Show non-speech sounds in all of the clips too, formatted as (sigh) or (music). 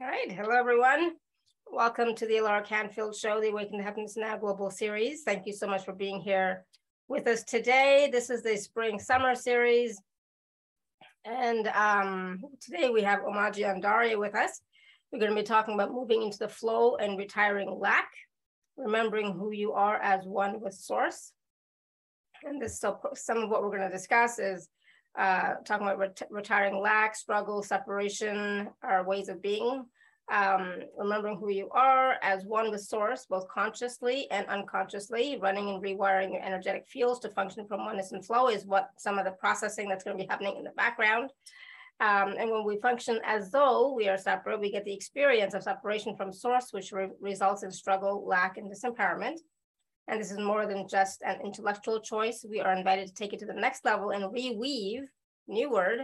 All right. Hello, everyone. Welcome to the Alara Canfield Show, the Awaken to Happiness Now Global Series. Thank you so much for being here with us today. This is the Spring Summer Series. And um, today we have Omaji Andaria with us. We're going to be talking about moving into the flow and retiring lack, remembering who you are as one with Source. And this so some of what we're going to discuss is uh, talking about ret retiring lack, struggle, separation, our ways of being, um, remembering who you are as one with source, both consciously and unconsciously, running and rewiring your energetic fields to function from oneness and flow is what some of the processing that's going to be happening in the background. Um, and when we function as though we are separate, we get the experience of separation from source, which re results in struggle, lack, and disempowerment. And this is more than just an intellectual choice. We are invited to take it to the next level and reweave, new word,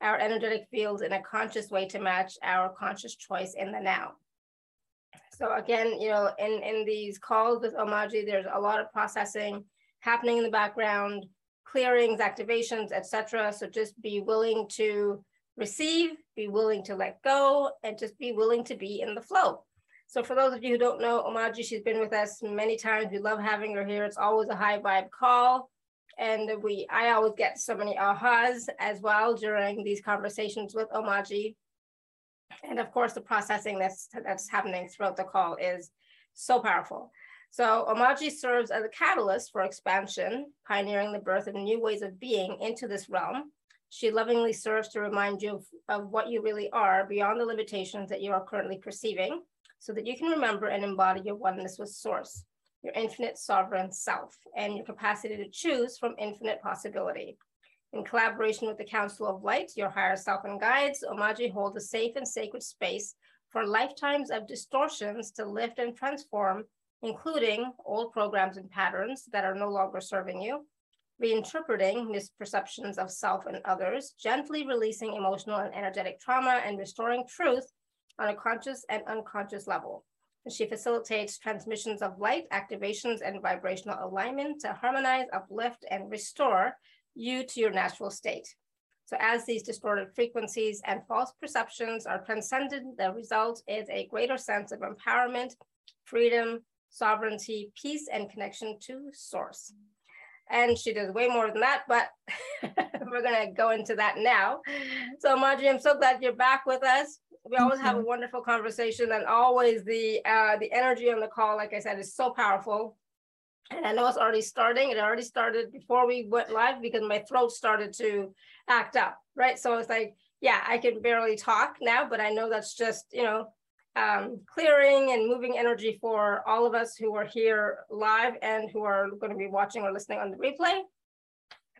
our energetic fields in a conscious way to match our conscious choice in the now. So again, you know, in, in these calls with Omaji, there's a lot of processing happening in the background, clearings, activations, etc. So just be willing to receive, be willing to let go, and just be willing to be in the flow. So for those of you who don't know Omaji, she's been with us many times. We love having her here. It's always a high vibe call. And we, I always get so many ahas as well during these conversations with Omaji. And of course, the processing that's, that's happening throughout the call is so powerful. So Omaji serves as a catalyst for expansion, pioneering the birth of new ways of being into this realm. She lovingly serves to remind you of, of what you really are beyond the limitations that you are currently perceiving so that you can remember and embody your oneness with source, your infinite sovereign self, and your capacity to choose from infinite possibility. In collaboration with the Council of Light, your higher self and guides, Omaji holds a safe and sacred space for lifetimes of distortions to lift and transform, including old programs and patterns that are no longer serving you, reinterpreting misperceptions of self and others, gently releasing emotional and energetic trauma, and restoring truth on a conscious and unconscious level. She facilitates transmissions of light, activations, and vibrational alignment to harmonize, uplift, and restore you to your natural state. So as these distorted frequencies and false perceptions are transcended, the result is a greater sense of empowerment, freedom, sovereignty, peace, and connection to source. And she does way more than that, but (laughs) we're gonna go into that now. So Omaji, I'm so glad you're back with us we always have a wonderful conversation and always the uh, the energy on the call like i said is so powerful. And i know it's already starting it already started before we went live because my throat started to act up right? So it's like yeah i can barely talk now but i know that's just you know um, clearing and moving energy for all of us who are here live and who are going to be watching or listening on the replay.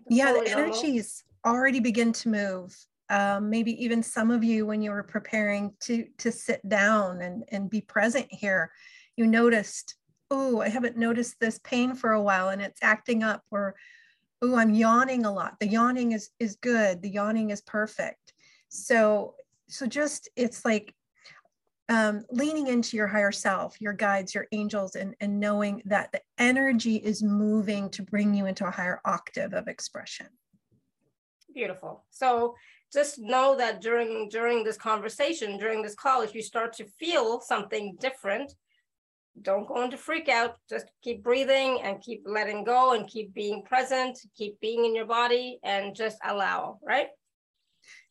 Yeah totally the energies already begin to move um, maybe even some of you when you were preparing to to sit down and and be present here you noticed oh i haven't noticed this pain for a while and it's acting up or oh i'm yawning a lot the yawning is is good the yawning is perfect so so just it's like um, leaning into your higher self, your guides, your angels, and, and knowing that the energy is moving to bring you into a higher octave of expression. Beautiful. So just know that during during this conversation, during this call, if you start to feel something different, don't go into freak out. Just keep breathing and keep letting go and keep being present, keep being in your body and just allow, right?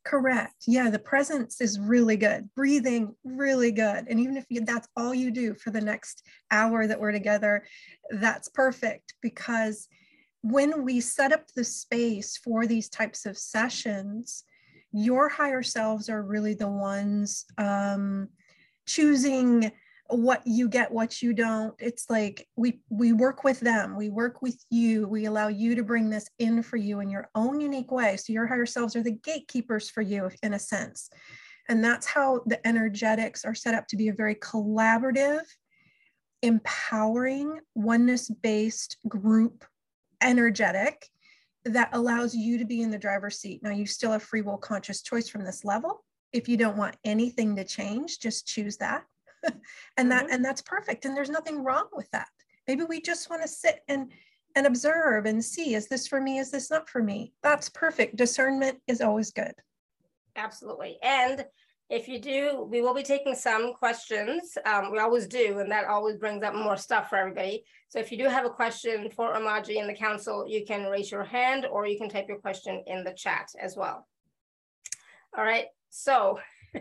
Correct. Yeah, the presence is really good. Breathing, really good. And even if you, that's all you do for the next hour that we're together, that's perfect because when we set up the space for these types of sessions, your higher selves are really the ones um, choosing what you get what you don't. It's like we we work with them. We work with you. We allow you to bring this in for you in your own unique way. So your higher selves are the gatekeepers for you in a sense. And that's how the energetics are set up to be a very collaborative empowering oneness based group energetic that allows you to be in the driver's seat. Now, you still have free will conscious choice from this level. If you don't want anything to change, just choose that. (laughs) and that mm-hmm. and that's perfect. And there's nothing wrong with that. Maybe we just want to sit and and observe and see is this for me is this not for me that's perfect discernment is always good absolutely and If you do, we will be taking some questions. Um, we always do, and that always brings up more stuff for everybody. So if you do have a question for Omaji in the council, you can raise your hand or you can type your question in the chat as well. All right, so (laughs)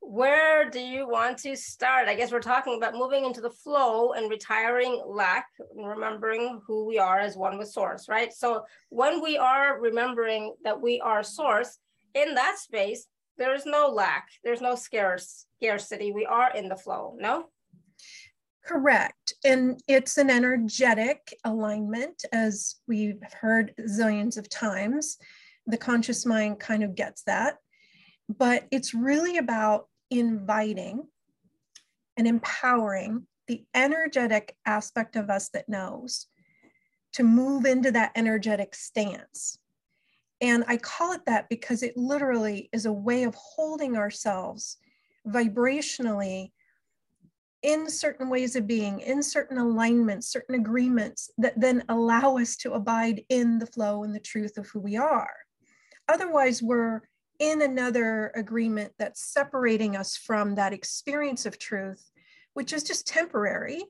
where do you want to start? I guess we're talking about moving into the flow and retiring lack, remembering who we are as one with source, right? So when we are remembering that we are source, in that space, there is no lack, there's no scarce scarcity. We are in the flow, no? Correct. And it's an energetic alignment, as we've heard zillions of times. The conscious mind kind of gets that. But it's really about inviting and empowering the energetic aspect of us that knows to move into that energetic stance. And I call it that because it literally is a way of holding ourselves vibrationally in certain ways of being, in certain alignments, certain agreements that then allow us to abide in the flow and the truth of who we are. Otherwise, we're in another agreement that's separating us from that experience of truth, which is just temporary.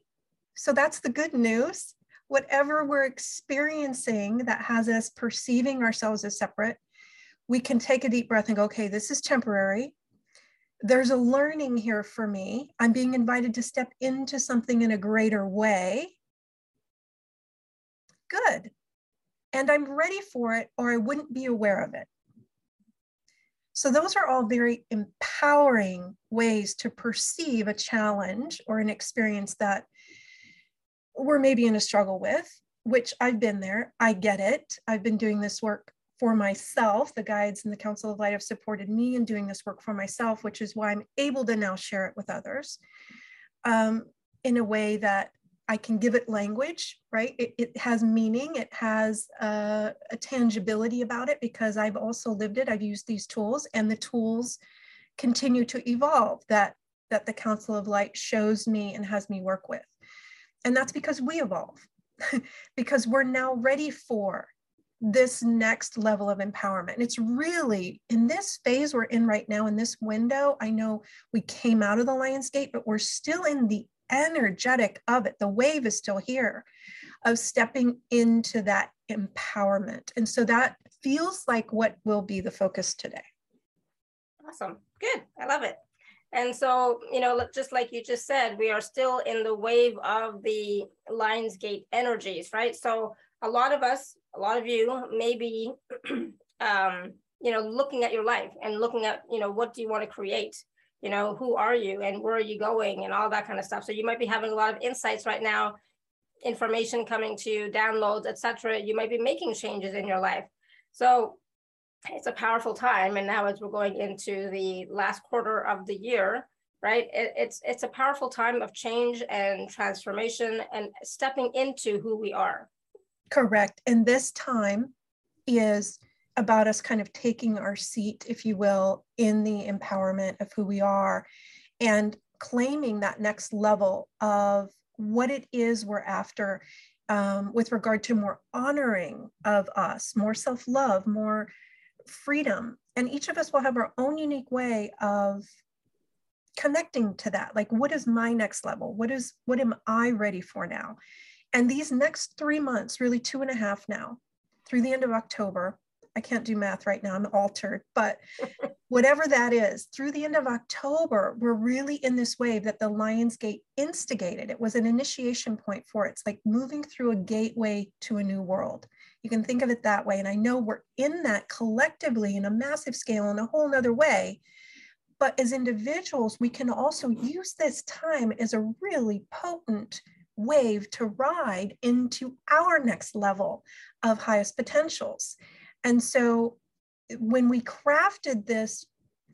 So that's the good news whatever we're experiencing that has us perceiving ourselves as separate, we can take a deep breath and go, okay, this is temporary. There's a learning here for me. I'm being invited to step into something in a greater way. Good. And I'm ready for it, or I wouldn't be aware of it. So, those are all very empowering ways to perceive a challenge or an experience that we're maybe in a struggle with, which I've been there. I get it. I've been doing this work for myself. The guides and the Council of Light have supported me in doing this work for myself, which is why I'm able to now share it with others um, in a way that I can give it language, right? It, it has meaning, it has uh, a tangibility about it because I've also lived it. I've used these tools, and the tools continue to evolve that that the Council of Light shows me and has me work with. And that's because we evolve, (laughs) because we're now ready for this next level of empowerment. And it's really in this phase we're in right now, in this window. I know we came out of the Lion's Gate, but we're still in the energetic of it. The wave is still here of stepping into that empowerment. And so that feels like what will be the focus today. Awesome. Good. I love it. And so, you know, just like you just said, we are still in the wave of the Lionsgate energies, right? So a lot of us, a lot of you may be, (clears throat) um, you know, looking at your life and looking at, you know, what do you want to create? You know, who are you and where are you going and all that kind of stuff. So you might be having a lot of insights right now, information coming to you, downloads, etc. You might be making changes in your life. So it's a powerful time. And now as we're going into the last quarter of the year, right, it, it's it's a powerful time of change and transformation and stepping into who we are. Correct. And this time is about us kind of taking our seat, if you will, in the empowerment of who we are and claiming that next level of what it is we're after um, with regard to more honoring of us, more self love, more freedom. And each of us will have our own unique way of connecting to that. Like, what is my next level? What is what am I ready for now? And these next three months, really two and a half now, through the end of October, I can't do math right now, I'm altered, but (laughs) whatever that is, through the end of October, we're really in this wave that the Lionsgate instigated. It was an initiation point for it. It's like moving through a gateway to a new world. You can think of it that way. And I know we're in that collectively in a massive scale in a whole nother way. But as individuals, we can also use this time as a really potent wave to ride into our next level of highest potentials. And so when we crafted this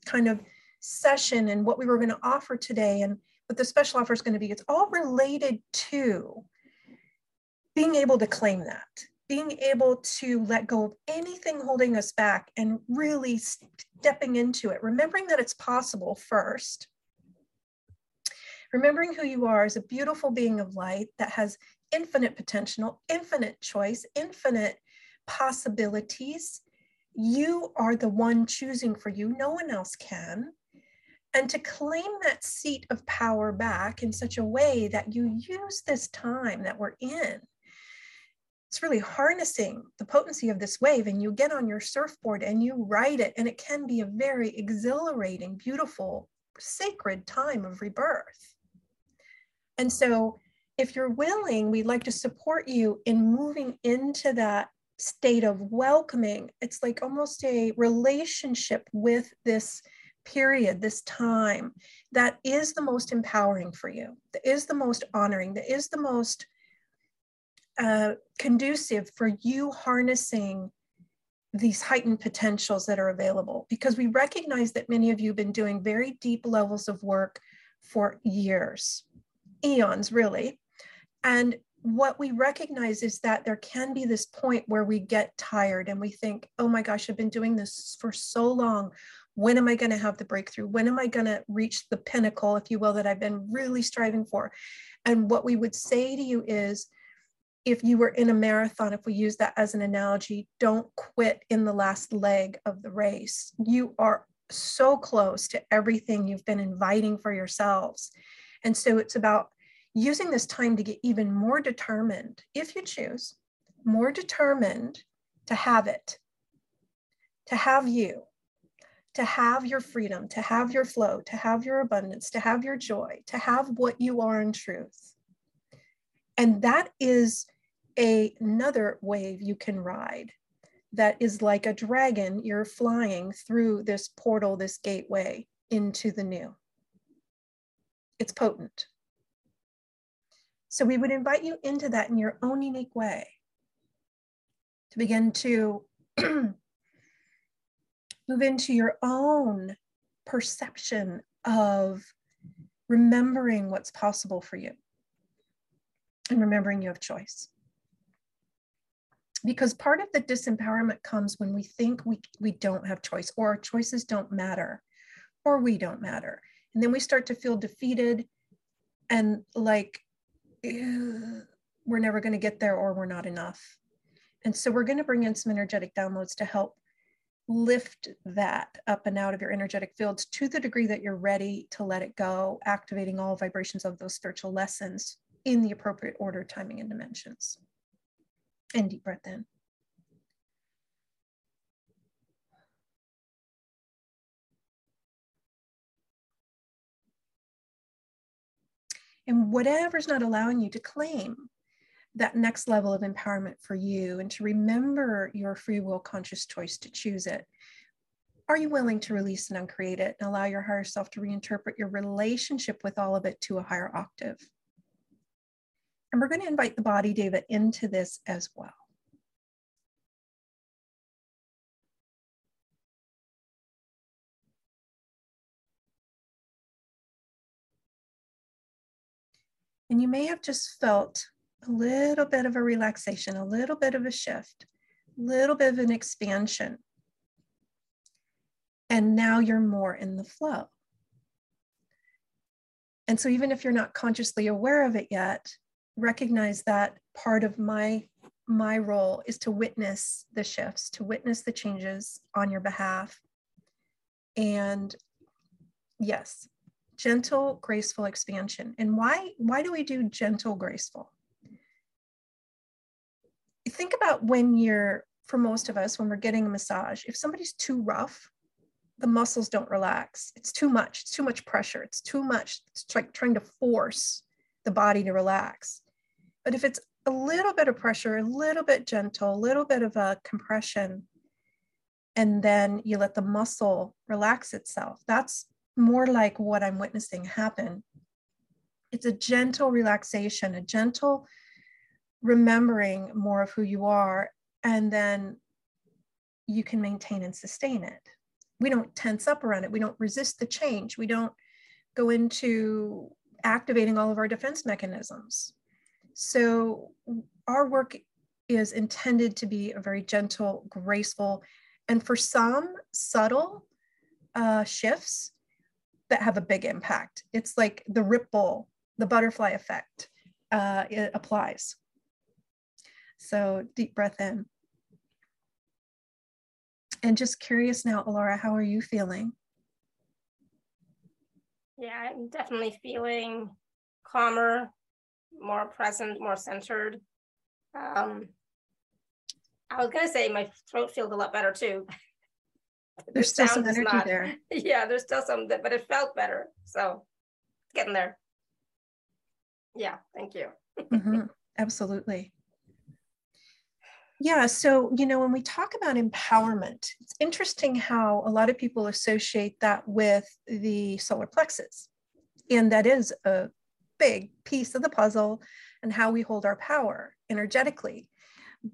kind of session and what we were going to offer today and what the special offer is going to be, it's all related to being able to claim that being able to let go of anything holding us back and really stepping into it, remembering that it's possible first. Remembering who you are as a beautiful being of light that has infinite potential, infinite choice, infinite possibilities. You are the one choosing for you. No one else can. and to claim that seat of power back in such a way that you use this time that we're in. It's really harnessing the potency of this wave, and you get on your surfboard and you ride it, and it can be a very exhilarating, beautiful, sacred time of rebirth. And so, if you're willing, we'd like to support you in moving into that state of welcoming. It's like almost a relationship with this period, this time that is the most empowering for you, that is the most honoring, that is the most uh, conducive for you harnessing these heightened potentials that are available because we recognize that many of you have been doing very deep levels of work for years, eons really. And what we recognize is that there can be this point where we get tired and we think, oh my gosh, I've been doing this for so long. When am I going to have the breakthrough? When am I going to reach the pinnacle, if you will, that I've been really striving for? And what we would say to you is, if you were in a marathon, if we use that as an analogy, don't quit in the last leg of the race. You are so close to everything you've been inviting for yourselves. And so it's about using this time to get even more determined, if you choose, more determined to have it, to have you, to have your freedom, to have your flow, to have your abundance, to have your joy, to have what you are in truth. And that is a, another wave you can ride that is like a dragon. You're flying through this portal, this gateway into the new. It's potent. So we would invite you into that in your own unique way to begin to (clears throat) move into your own perception of remembering what's possible for you and remembering you have choice. Because part of the disempowerment comes when we think we, we don't have choice or our choices don't matter or we don't matter. And then we start to feel defeated and like we're never going to get there or we're not enough. And so we're going to bring in some energetic downloads to help lift that up and out of your energetic fields to the degree that you're ready to let it go, activating all vibrations of those spiritual lessons in the appropriate order, timing, and dimensions. And deep breath in. And whatever's not allowing you to claim that next level of empowerment for you and to remember your free will conscious choice to choose it. Are you willing to release and uncreate it and allow your higher self to reinterpret your relationship with all of it to a higher octave? And we're going to invite the body, Deva, into this as well. And you may have just felt a little bit of a relaxation, a little bit of a shift, a little bit of an expansion. And now you're more in the flow. And so, even if you're not consciously aware of it yet, recognize that part of my my role is to witness the shifts, to witness the changes on your behalf. And yes, gentle, graceful expansion. And why, why do we do gentle, graceful? Think about when you're, for most of us, when we're getting a massage, if somebody's too rough, the muscles don't relax. It's too much. It's too much pressure. It's too much. It's like trying to force the body to relax. But if it's a little bit of pressure, a little bit gentle, a little bit of a compression, and then you let the muscle relax itself, that's more like what I'm witnessing happen. It's a gentle relaxation, a gentle remembering more of who you are, and then you can maintain and sustain it. We don't tense up around it. We don't resist the change. We don't go into activating all of our defense mechanisms. So, our work is intended to be a very gentle, graceful, and for some subtle uh, shifts that have a big impact. It's like the ripple, the butterfly effect uh, it applies. So deep breath in. And just curious now, Alora, how are you feeling? Yeah, I'm definitely feeling calmer, more present, more centered. Um, I was gonna say my throat feels a lot better too. (laughs) There's still some energy not, there. (laughs) Yeah, there's still some, but it felt better. So getting there. Yeah, thank you. (laughs) mm-hmm. Absolutely. Yeah, so, you know, when we talk about empowerment, it's interesting how a lot of people associate that with the solar plexus. And that is a big piece of the puzzle and how we hold our power energetically.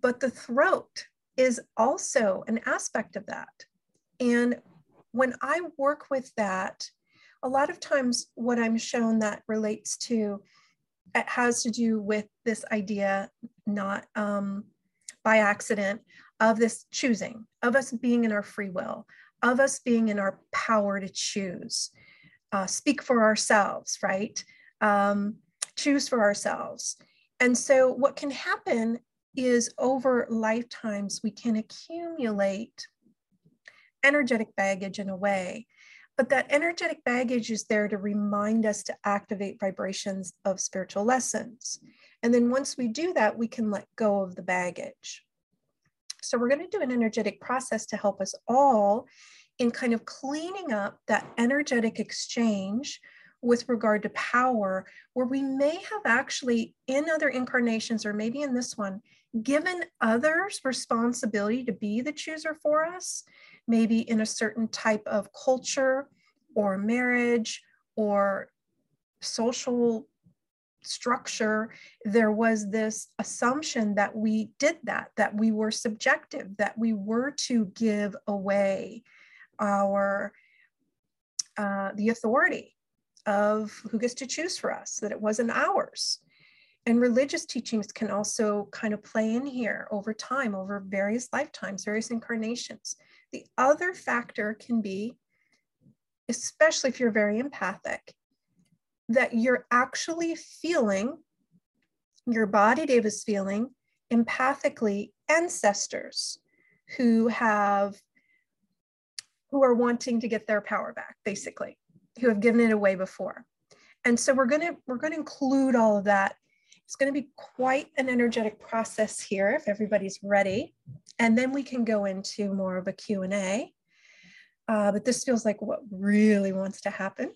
But the throat is also an aspect of that. And when I work with that, a lot of times what I'm shown that relates to it has to do with this idea not um, by accident of this choosing of us being in our free will of us being in our power to choose uh, speak for ourselves right um, choose for ourselves and so what can happen is over lifetimes we can accumulate energetic baggage in a way but that energetic baggage is there to remind us to activate vibrations of spiritual lessons. And then once we do that, we can let go of the baggage. So we're going to do an energetic process to help us all in kind of cleaning up that energetic exchange with regard to power, where we may have actually in other incarnations, or maybe in this one, given others responsibility to be the chooser for us maybe in a certain type of culture or marriage or social structure, there was this assumption that we did that, that we were subjective, that we were to give away our uh, the authority of who gets to choose for us, that it wasn't ours. And religious teachings can also kind of play in here over time, over various lifetimes, various incarnations. The other factor can be, especially if you're very empathic, that you're actually feeling, your body, Deva, is feeling empathically ancestors who have, who are wanting to get their power back, basically, who have given it away before. And so we're gonna, we're gonna include all of that. It's gonna be quite an energetic process here if everybody's ready and then we can go into more of a Q&A. Uh, but this feels like what really wants to happen.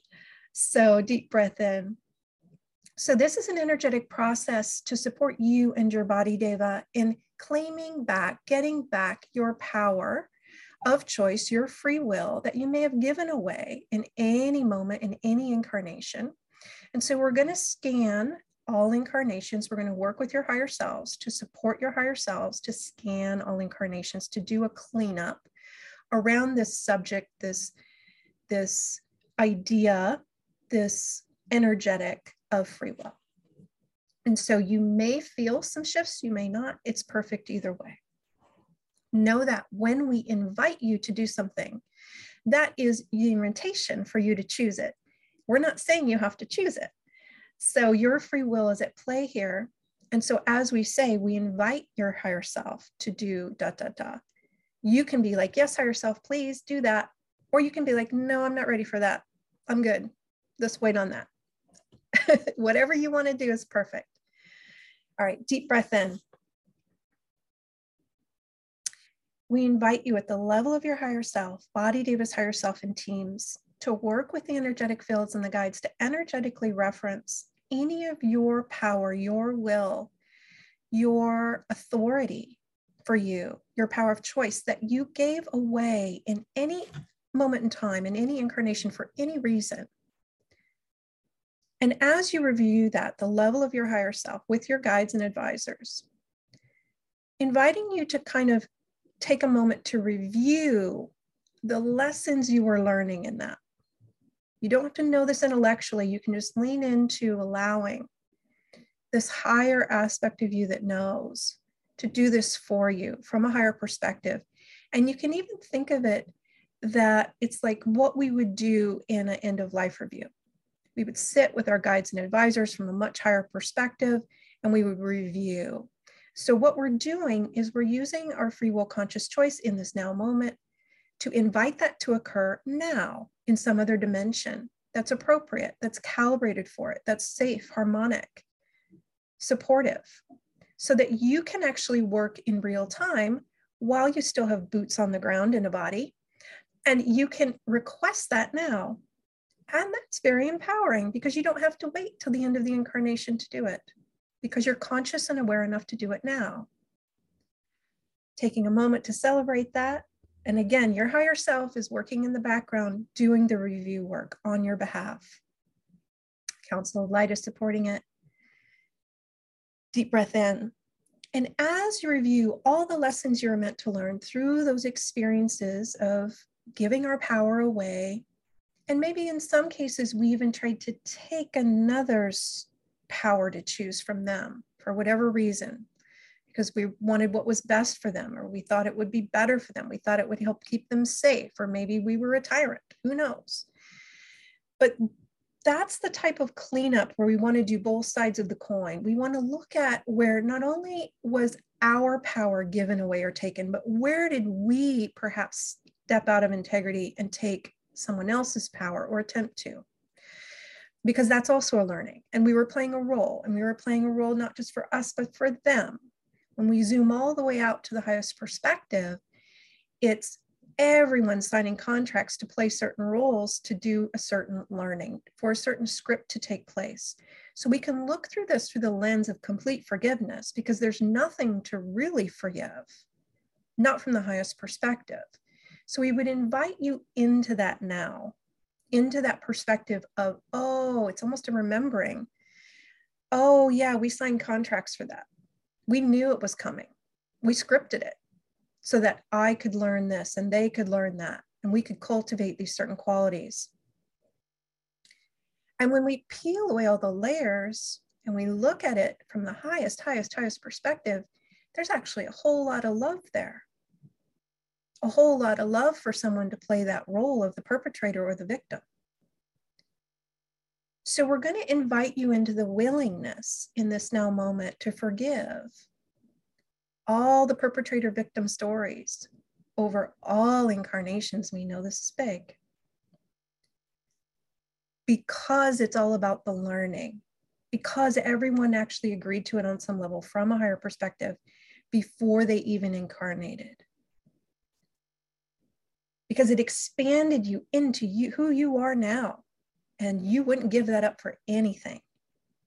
So deep breath in. So this is an energetic process to support you and your body, Deva, in claiming back, getting back your power of choice, your free will that you may have given away in any moment, in any incarnation. And so we're going to scan all incarnations. We're going to work with your higher selves to support your higher selves to scan all incarnations to do a cleanup around this subject, this, this idea, this energetic of free will. And so you may feel some shifts, you may not. It's perfect either way. Know that when we invite you to do something, that is the invitation for you to choose it. We're not saying you have to choose it. So your free will is at play here. And so as we say, we invite your higher self to do da da da. You can be like, yes, higher self, please do that. Or you can be like, no, I'm not ready for that. I'm good. Let's wait on that. (laughs) Whatever you want to do is perfect. All right, deep breath in. We invite you at the level of your higher self, body Deva's higher self and teams, to work with the energetic fields and the guides to energetically reference any of your power, your will, your authority for you, your power of choice that you gave away in any moment in time, in any incarnation for any reason. And as you review that, the level of your higher self with your guides and advisors, inviting you to kind of take a moment to review the lessons you were learning in that. You don't have to know this intellectually. You can just lean into allowing this higher aspect of you that knows to do this for you from a higher perspective. And you can even think of it that it's like what we would do in an end of life review. We would sit with our guides and advisors from a much higher perspective and we would review. So, what we're doing is we're using our free will conscious choice in this now moment to invite that to occur now in some other dimension that's appropriate, that's calibrated for it, that's safe, harmonic, supportive, so that you can actually work in real time while you still have boots on the ground in a body. And you can request that now. And that's very empowering because you don't have to wait till the end of the incarnation to do it because you're conscious and aware enough to do it now. Taking a moment to celebrate that. And again, your higher self is working in the background, doing the review work on your behalf. Council of Light is supporting it. Deep breath in. And as you review all the lessons you're meant to learn through those experiences of giving our power away, and maybe in some cases, we even tried to take another's power to choose from them for whatever reason, because we wanted what was best for them, or we thought it would be better for them. We thought it would help keep them safe, or maybe we were a tyrant. Who knows? But that's the type of cleanup where we want to do both sides of the coin. We want to look at where not only was our power given away or taken, but where did we perhaps step out of integrity and take someone else's power or attempt to? Because that's also a learning. And we were playing a role, and we were playing a role not just for us, but for them. When we zoom all the way out to the highest perspective, it's everyone signing contracts to play certain roles to do a certain learning for a certain script to take place. So we can look through this through the lens of complete forgiveness because there's nothing to really forgive, not from the highest perspective. So we would invite you into that now, into that perspective of, oh, it's almost a remembering. Oh, yeah, we signed contracts for that. We knew it was coming. We scripted it so that I could learn this and they could learn that, and we could cultivate these certain qualities. And when we peel away all the layers and we look at it from the highest, highest, highest perspective, there's actually a whole lot of love there. A whole lot of love for someone to play that role of the perpetrator or the victim. So we're going to invite you into the willingness in this now moment to forgive all the perpetrator victim stories over all incarnations, we know this is big. Because it's all about the learning, because everyone actually agreed to it on some level from a higher perspective before they even incarnated. Because it expanded you into you, who you are now. And you wouldn't give that up for anything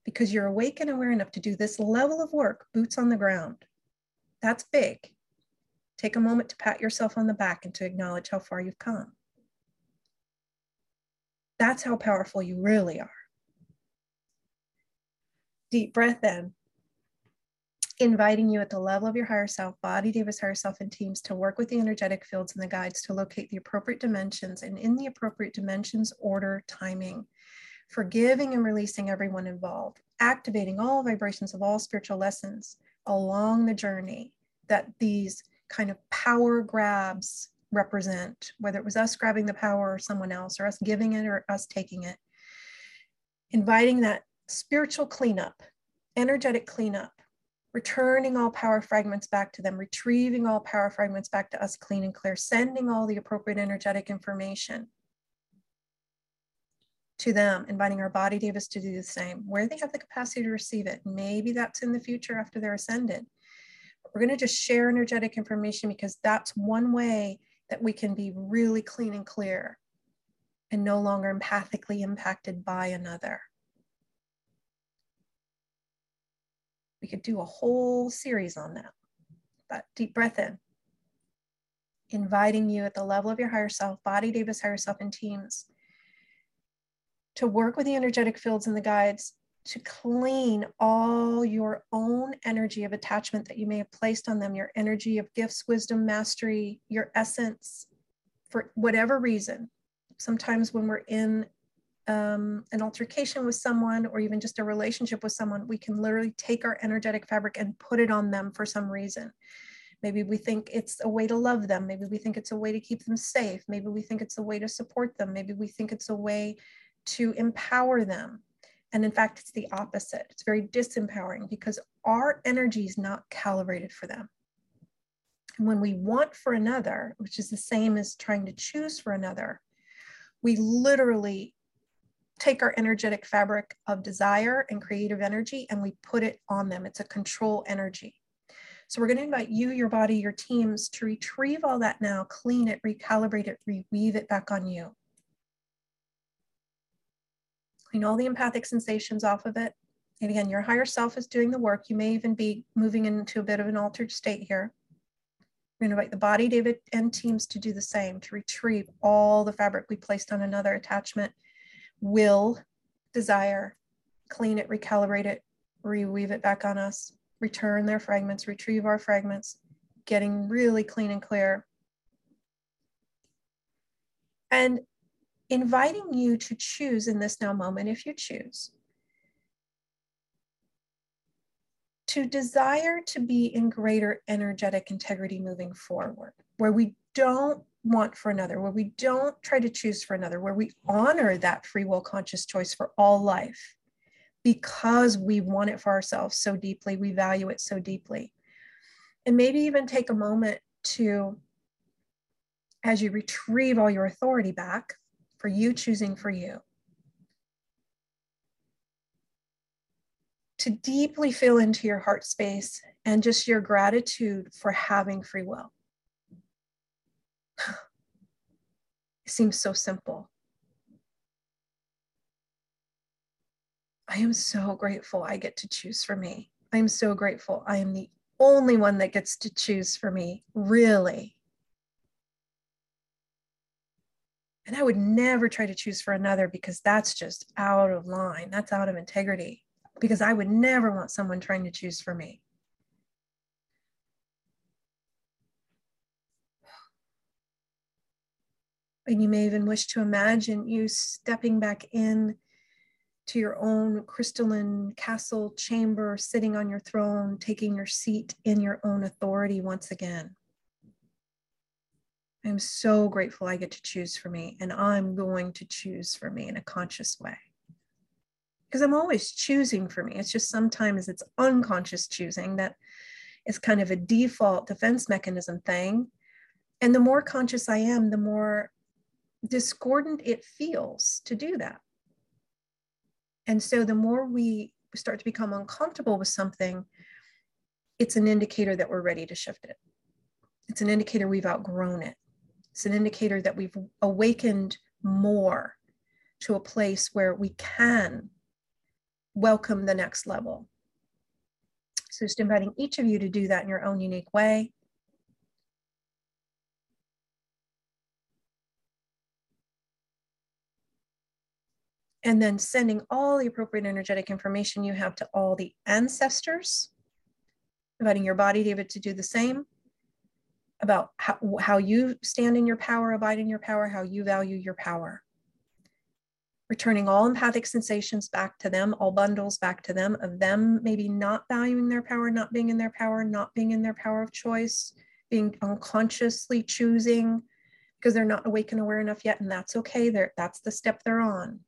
because you're awake and aware enough to do this level of work, boots on the ground. That's big. Take a moment to pat yourself on the back and to acknowledge how far you've come. That's how powerful you really are. Deep breath in, inviting you at the level of your higher self, body, Deva's, higher self, and teams to work with the energetic fields and the guides to locate the appropriate dimensions and in the appropriate dimensions, order, timing, forgiving and releasing everyone involved, activating all vibrations of all spiritual lessons, along the journey that these kind of power grabs represent, whether it was us grabbing the power or someone else, or us giving it or us taking it. Inviting that spiritual cleanup, energetic cleanup, returning all power fragments back to them, retrieving all power fragments back to us clean and clear, sending all the appropriate energetic information to them, inviting our body Devas to do the same, where they have the capacity to receive it. Maybe that's in the future after they're ascended. We're going to just share energetic information because that's one way that we can be really clean and clear and no longer empathically impacted by another. We could do a whole series on that. But deep breath in, inviting you at the level of your higher self, body Deva's higher self and teams to work with the energetic fields and the guides to clean all your own energy of attachment that you may have placed on them, your energy of gifts, wisdom, mastery, your essence, for whatever reason. Sometimes when we're in um, an altercation with someone or even just a relationship with someone, we can literally take our energetic fabric and put it on them for some reason. Maybe we think it's a way to love them. Maybe we think it's a way to keep them safe. Maybe we think it's a way to support them. Maybe we think it's a way to empower them. And in fact, it's the opposite. It's very disempowering because our energy is not calibrated for them. And when we want for another, which is the same as trying to choose for another, we literally take our energetic fabric of desire and creative energy and we put it on them. It's a control energy. So we're going to invite you, your body, your teams to retrieve all that now, clean it, recalibrate it, reweave it back on you. Clean all the empathic sensations off of it. And again, your higher self is doing the work. You may even be moving into a bit of an altered state here. We're going to invite the body, Deva, and teams to do the same, to retrieve all the fabric we placed on another attachment, will, desire, clean it, recalibrate it, reweave it back on us, return their fragments, retrieve our fragments, getting really clean and clear. And inviting you to choose in this now moment, if you choose, to desire to be in greater energetic integrity moving forward, where we don't want for another, where we don't try to choose for another, where we honor that free will conscious choice for all life because we want it for ourselves so deeply, we value it so deeply. And maybe even take a moment to, as you retrieve all your authority back for you choosing for you, to deeply feel into your heart space and just your gratitude for having free will. It seems so simple. I am so grateful I get to choose for me. I'm so grateful I am the only one that gets to choose for me, really. And I would never try to choose for another because that's just out of line. That's out of integrity because I would never want someone trying to choose for me. And you may even wish to imagine you stepping back in to your own crystalline castle chamber, sitting on your throne, taking your seat in your own authority once again. I'm so grateful I get to choose for me, and I'm going to choose for me in a conscious way because I'm always choosing for me. It's just sometimes it's unconscious choosing that is kind of a default defense mechanism thing. And the more conscious I am, the more discordant it feels to do that. And so the more we start to become uncomfortable with something, it's an indicator that we're ready to shift it. It's an indicator we've outgrown it. It's an indicator that we've awakened more to a place where we can welcome the next level. So just inviting each of you to do that in your own unique way. And then sending all the appropriate energetic information you have to all the ancestors, inviting your body, Deva, to do the same about how, how you stand in your power, abide in your power, how you value your power returning all empathic sensations back to them, all bundles back to them, of them maybe not valuing their power, not being in their power, not being in their power of choice, being unconsciously choosing because they're not awake and aware enough yet. And that's okay. They're, that's the step they're on.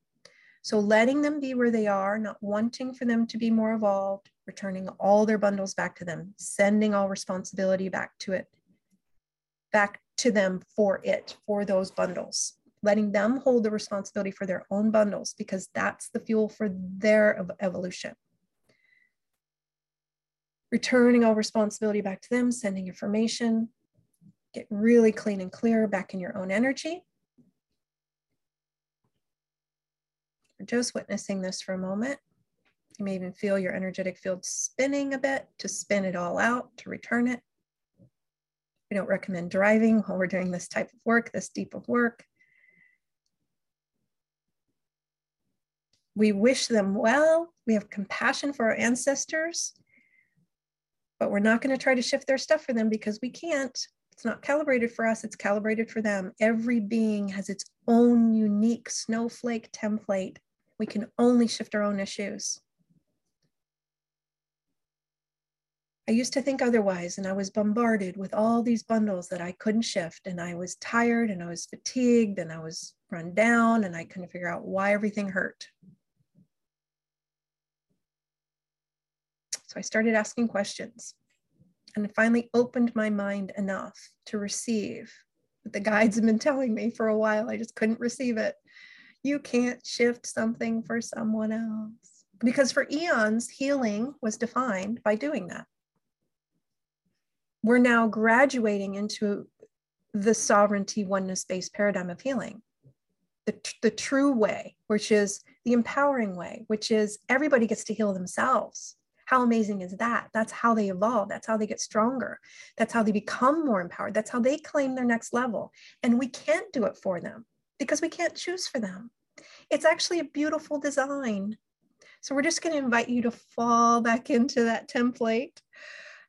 So letting them be where they are, not wanting for them to be more evolved, returning all their bundles back to them, sending all responsibility back to it, back to them for it, for those bundles letting them hold the responsibility for their own bundles because that's the fuel for their evolution. Returning all responsibility back to them, sending information, get really clean and clear back in your own energy. Just witnessing this for a moment. You may even feel your energetic field spinning a bit to spin it all out, to return it. We don't recommend driving while we're doing this type of work, this deep of work. we wish them well. We have compassion for our ancestors, but we're not going to try to shift their stuff for them because we can't. It's not calibrated for us, it's calibrated for them. Every being has its own unique snowflake template. We can only shift our own issues. I used to think otherwise, and I was bombarded with all these bundles that I couldn't shift. And I was tired and I was fatigued and I was run down and I couldn't figure out why everything hurt. So I started asking questions and finally opened my mind enough to receive what the guides have been telling me for a while. I just couldn't receive it. You can't shift something for someone else. Because for eons, healing was defined by doing that. We're now graduating into the sovereignty oneness based paradigm of healing the, the true way which is the empowering way which is everybody gets to heal themselves how amazing is that? That's how they evolve. That's how they get stronger. That's how they become more empowered. That's how they claim their next level. And we can't do it for them because we can't choose for them. It's actually a beautiful design. So we're just going to invite you to fall back into that template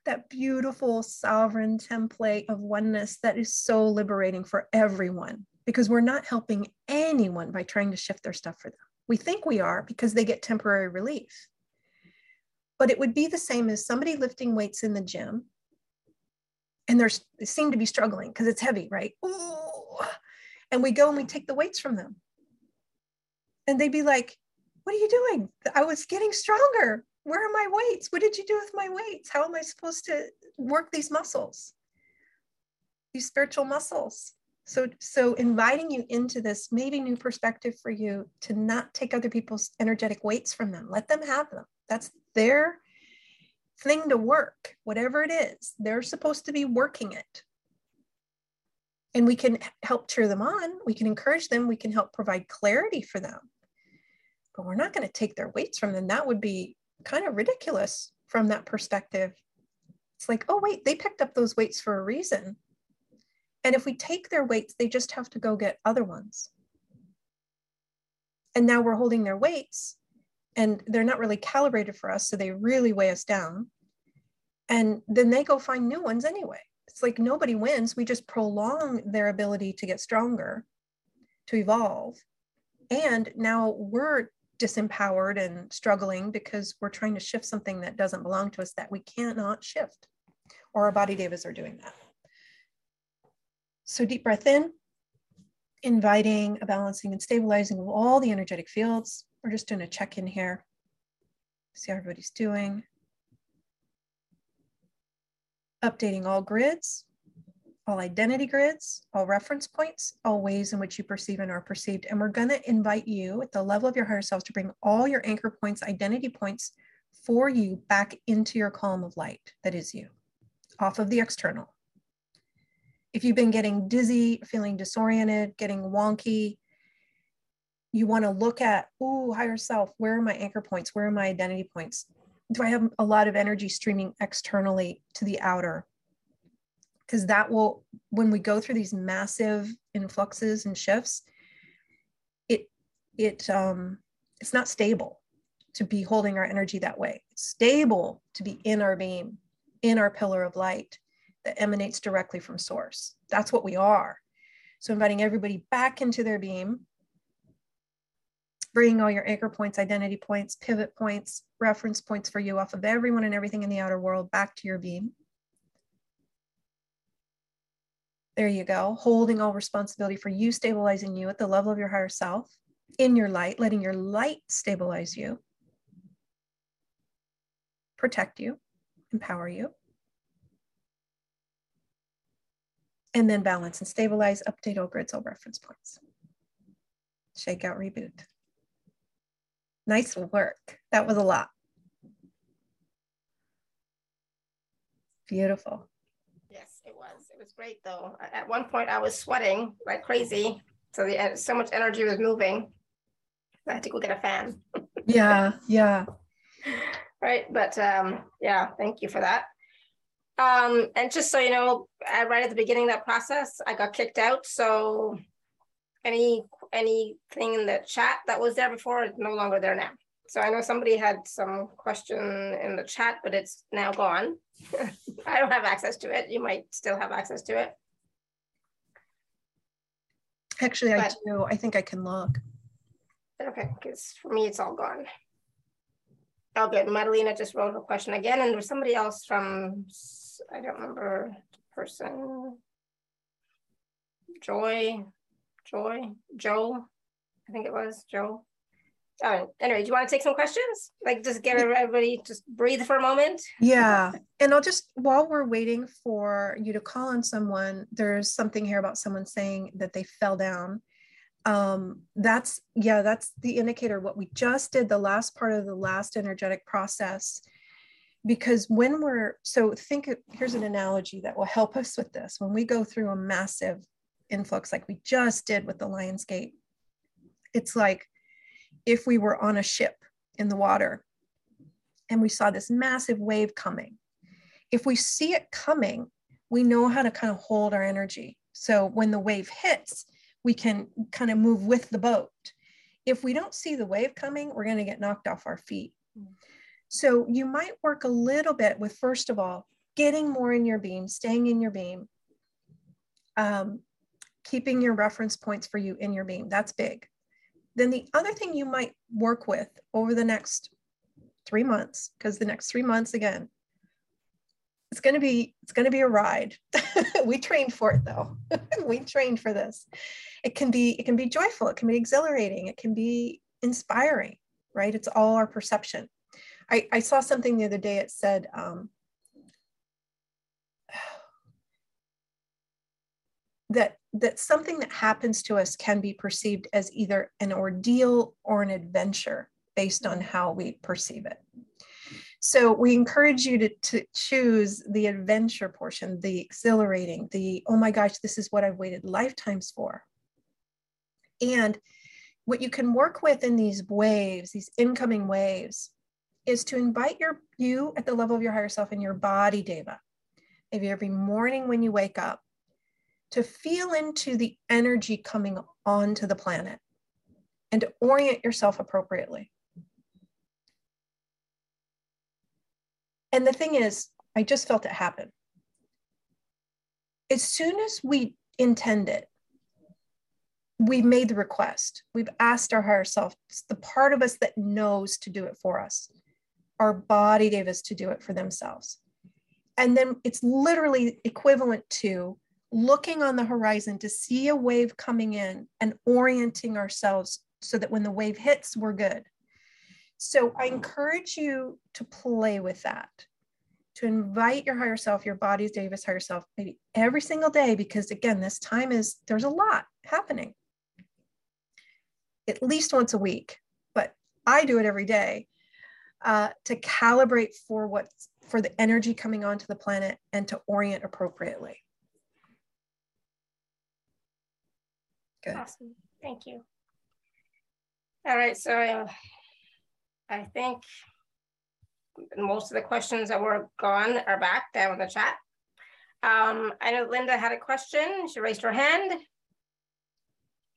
that beautiful sovereign template of oneness that is so liberating for everyone because we're not helping anyone by trying to shift their stuff for them. We think we are because they get temporary relief. But it would be the same as somebody lifting weights in the gym and they're, they seem to be struggling because it's heavy, right? Ooh. And we go and we take the weights from them. And they'd be like, What are you doing? I was getting stronger where are my weights? What did you do with my weights? How am I supposed to work these muscles? These spiritual muscles. So, so inviting you into this maybe new perspective for you to not take other people's energetic weights from them. Let them have them. That's their thing to work, whatever it is. They're supposed to be working it. And we can help cheer them on. We can encourage them. We can help provide clarity for them. But we're not going to take their weights from them. That would be kind of ridiculous from that perspective. It's like, oh, wait, they picked up those weights for a reason. And if we take their weights, they just have to go get other ones. And now we're holding their weights and they're not really calibrated for us. So they really weigh us down. And then they go find new ones anyway. It's like nobody wins. We just prolong their ability to get stronger, to evolve. And now we're disempowered and struggling because we're trying to shift something that doesn't belong to us that we cannot shift, or our body devas are doing that. So deep breath in, inviting a balancing and stabilizing of all the energetic fields. We're just doing a check in here, see how everybody's doing. Updating all grids, all identity grids, all reference points, all ways in which you perceive and are perceived. And we're going to invite you at the level of your higher selves to bring all your anchor points, identity points for you back into your column of light that is you, off of the external. If you've been getting dizzy, feeling disoriented, getting wonky, you want to look at, oh, higher self, where are my anchor points? Where are my identity points? Do I have a lot of energy streaming externally to the outer? because that will when we go through these massive influxes and shifts it it um it's not stable to be holding our energy that way it's stable to be in our beam in our pillar of light that emanates directly from source that's what we are so inviting everybody back into their beam bringing all your anchor points identity points pivot points reference points for you off of everyone and everything in the outer world back to your beam There you go. Holding all responsibility for you stabilizing you at the level of your higher self in your light, letting your light stabilize you, protect you, empower you. And then balance and stabilize, update all grids, all reference points. Shake out, reboot. Nice work. That was a lot. Beautiful Yes, it was. It was great though. At one point, I was sweating like crazy. So the so much energy was moving. I had to go get a fan. yeah, yeah. (laughs) Right, but um, yeah, thank you for that. Um, and just so you know, right at the beginning of that process, I got kicked out. So any anything in the chat that was there before is no longer there now. So I know somebody had some question in the chat, but it's now gone. (laughs) I don't have access to it. You might still have access to it. Actually, but, I do. I think I can log. Okay, because for me, it's all gone. Oh, good. Madalena just wrote her question again, and there's somebody else from, I don't remember person. Joy, Joy, Joe, I think it was Joe. Uh, anyway, do you want to take some questions? Like just get everybody just breathe for a moment. Yeah. And I'll just while we're waiting for you to call on someone, there's something here about someone saying that they fell down. um, that's yeah that's the indicator what we just did the last part of the last energetic process because when we're so think here's an analogy that will help us with this when we go through a massive influx like we just did with the lions gate it's like if we were on a ship in the water and we saw this massive wave coming if we see it coming we know how to kind of hold our energy so when the wave hits we can kind of move with the boat. If we don't see the wave coming, we're going to get knocked off our feet. Mm. So you might work a little bit with, first of all, getting more in your beam, staying in your beam, um, keeping your reference points for you in your beam. That's big. Then the other thing you might work with over the next three months, because the next three months, again, it's going to be it's going to be a ride. (laughs) We trained for it though. (laughs) We trained for this. It can be it can be joyful. It can be exhilarating. It can be inspiring right? It's all our perception i, I saw something the other day it said um, (sighs) that that something that happens to us can be perceived as either an ordeal or an adventure based on how we perceive it so we encourage you to, to choose the adventure portion, the exhilarating, the, oh my gosh, this is what I've waited lifetimes for. And what you can work with in these waves, these incoming waves, is to invite your you at the level of your higher self in your body, Deva. Maybe every morning when you wake up, to feel into the energy coming onto the planet and to orient yourself appropriately. And the thing is, I just felt it happen. As soon as we intend it, we've made the request. We've asked our higher self, the part of us that knows to do it for us. Our body Devas to do it for themselves. And then it's literally equivalent to looking on the horizon to see a wave coming in and orienting ourselves so that when the wave hits, we're good. So I encourage you to play with that, to invite your higher self, your body's Deva's higher self, maybe every single day, because again, this time is there's a lot happening. At least once a week, but I do it every day uh, to calibrate for what's for the energy coming onto the planet and to orient appropriately. Good. Awesome. Thank you. All right, so uh, I think most of the questions that were gone are back down in the chat. Um, I know Linda had a question. She raised her hand.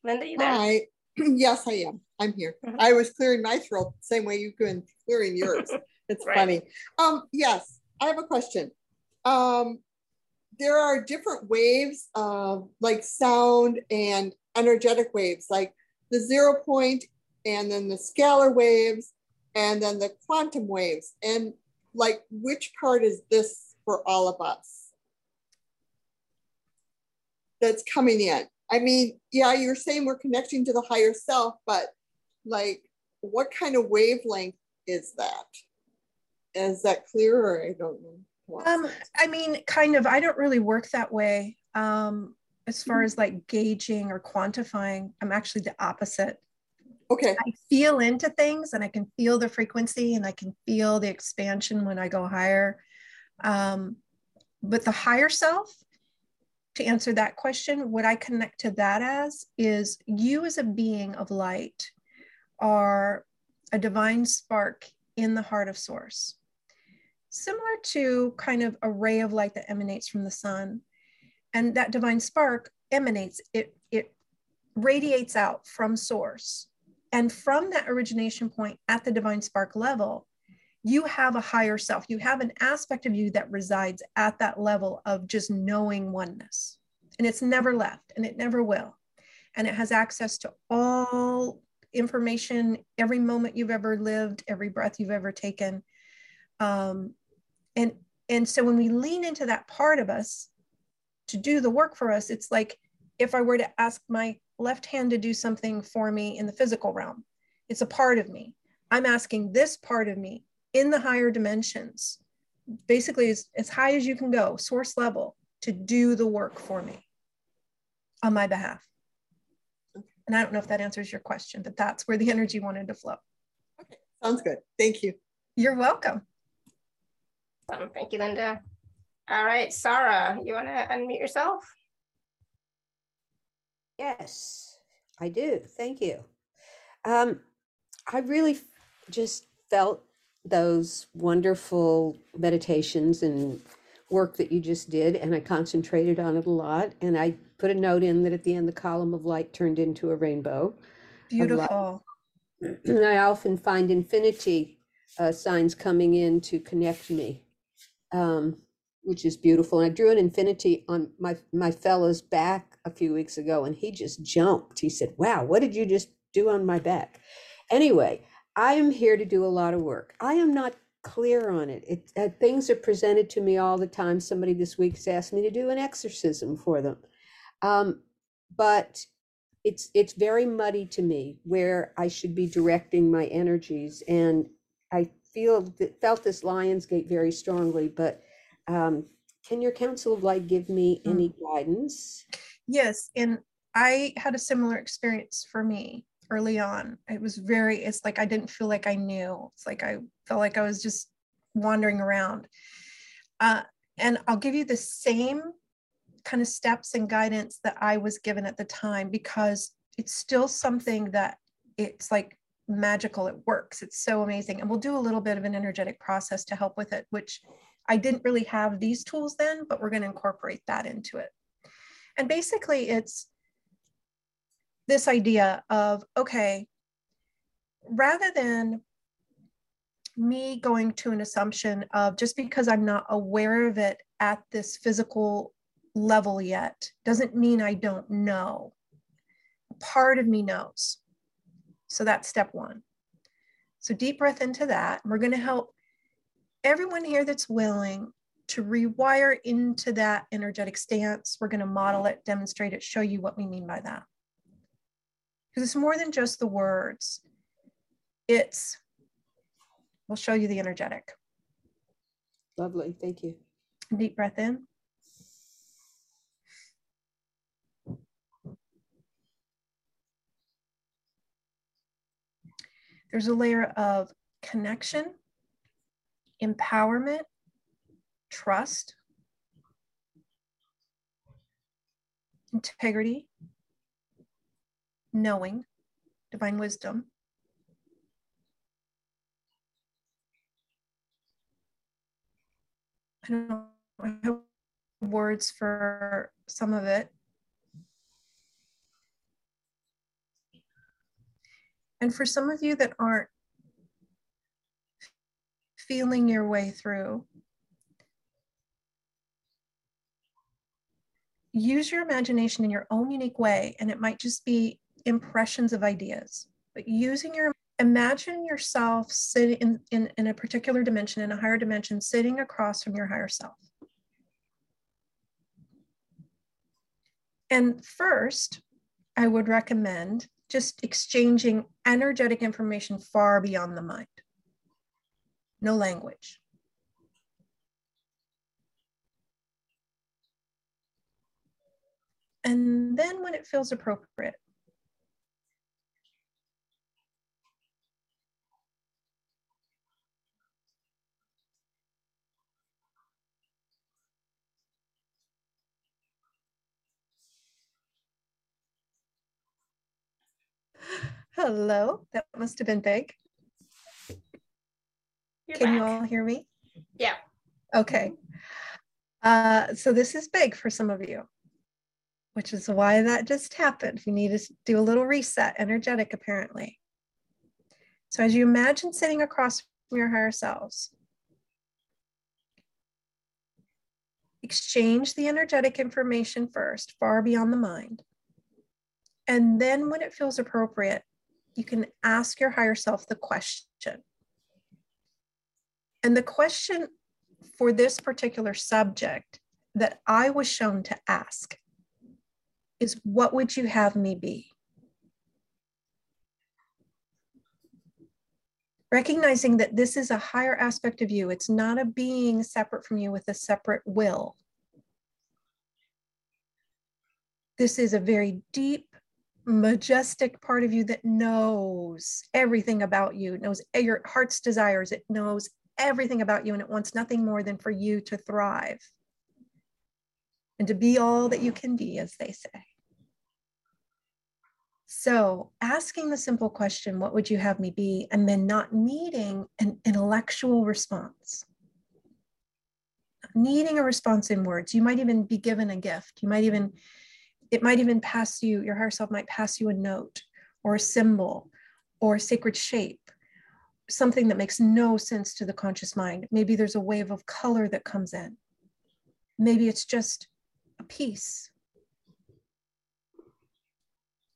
Linda, you there? Hi. (clears throat) yes, I am. I'm here. -hmm. I was clearing my throat the same way you've been clearing yours. (laughs) It's right. funny. Um, yes, I have a question. Um, there are different waves of like sound and energetic waves, like the zero point and then the scalar waves and then the quantum waves. And like, which part is this for all of us that's coming in? I mean, yeah, you're saying we're connecting to the higher self, but like, what kind of wavelength is that? Is that clear or I don't know? Um, I mean, kind of, I don't really work that way. Um, as far as like gauging or quantifying, I'm actually the opposite. Okay. I feel into things and I can feel the frequency and I can feel the expansion when I go higher. Um, but the higher self, to answer that question, what I connect to that as is you as a being of light are a divine spark in the heart of source. Similar to kind of a ray of light that emanates from the sun. And that divine spark emanates, it, it radiates out from source and from that origination point at the divine spark level, you have a higher self. You have an aspect of you that resides at that level of just knowing oneness. And it's never left and it never will. And it has access to all information, every moment you've ever lived, every breath you've ever taken. Um, and, and so when we lean into that part of us to do the work for us, it's like if I were to ask my left hand to do something for me in the physical realm. It's a part of me. I'm asking this part of me in the higher dimensions, basically as, as high as you can go, source level, to do the work for me on my behalf. And I don't know if that answers your question, but that's where the energy wanted to flow. Okay, sounds good. Thank you. You're welcome. Um, thank you, Linda. All right, Sarah, you want to unmute yourself? Yes, I do. Thank you. Um, I really just felt those wonderful meditations and work that you just did, and I concentrated on it a lot. And I put a note in that at the end, the column of light turned into a rainbow. Beautiful. And (clears throat) I often find infinity uh, signs coming in to connect me, um, which is beautiful. And I drew an infinity on my my fellow's back a few weeks ago, and he just jumped. He said, "Wow, what did you just do on my back?" Anyway, I am here to do a lot of work. I am not clear on it. it uh, things are presented to me all the time. Somebody this week has asked me to do an exorcism for them, um, but it's it's very muddy to me where I should be directing my energies, and I feel felt this Lions Gate very strongly. But um, can your Council of Light give me mm. any guidance? Yes, and I had a similar experience for me early on. It was very, it's like I didn't feel like I knew. It's like I felt like I was just wandering around. Uh, and I'll give you the same kind of steps and guidance that I was given at the time because it's still something that it's like magical. It works. It's so amazing. And we'll do a little bit of an energetic process to help with it, which I didn't really have these tools then, but we're going to incorporate that into it. And basically, it's this idea of okay, rather than me going to an assumption of just because I'm not aware of it at this physical level yet doesn't mean I don't know. Part of me knows. So that's step one. So deep breath into that. We're going to help everyone here that's willing to rewire into that energetic stance. We're going to model it, demonstrate it, show you what we mean by that because it's more than just the words. It's, we'll show you the energetic. Lovely, thank you. Deep breath in. There's a layer of connection, empowerment, trust, integrity, knowing, divine wisdom. I don't know, have words for some of it. And for some of you that aren't feeling your way through, use your imagination in your own unique way. And it might just be impressions of ideas, but using your imagine yourself sitting in, in, in a particular dimension, in a higher dimension, sitting across from your higher self. And first, I would recommend just exchanging energetic information far beyond the mind. No language. And then when it feels appropriate, Hello, that must have been big. You're Can back. you all hear me? Yeah. Okay. Uh, so this is big for some of you, which is why that just happened. You need to do a little reset, energetic apparently. So as you imagine sitting across from your higher selves, exchange the energetic information first, far beyond the mind. And then when it feels appropriate, you can ask your higher self the question. And the question for this particular subject that I was shown to ask is what would you have me be? Recognizing that this is a higher aspect of you, it's not a being separate from you with a separate will. This is a very deep majestic part of you that knows everything about you, knows your heart's desires, it knows everything about you, and it wants nothing more than for you to thrive and to be all that you can be, as they say. So, asking the simple question, What would you have me be? and then not needing an intellectual response. Needing a response in words. You might even be given a gift. You might even, it might even pass you, your higher self might pass you a note or a symbol or a sacred shape, something that makes no sense to the conscious mind. Maybe there's a wave of color that comes in. Maybe it's just a peace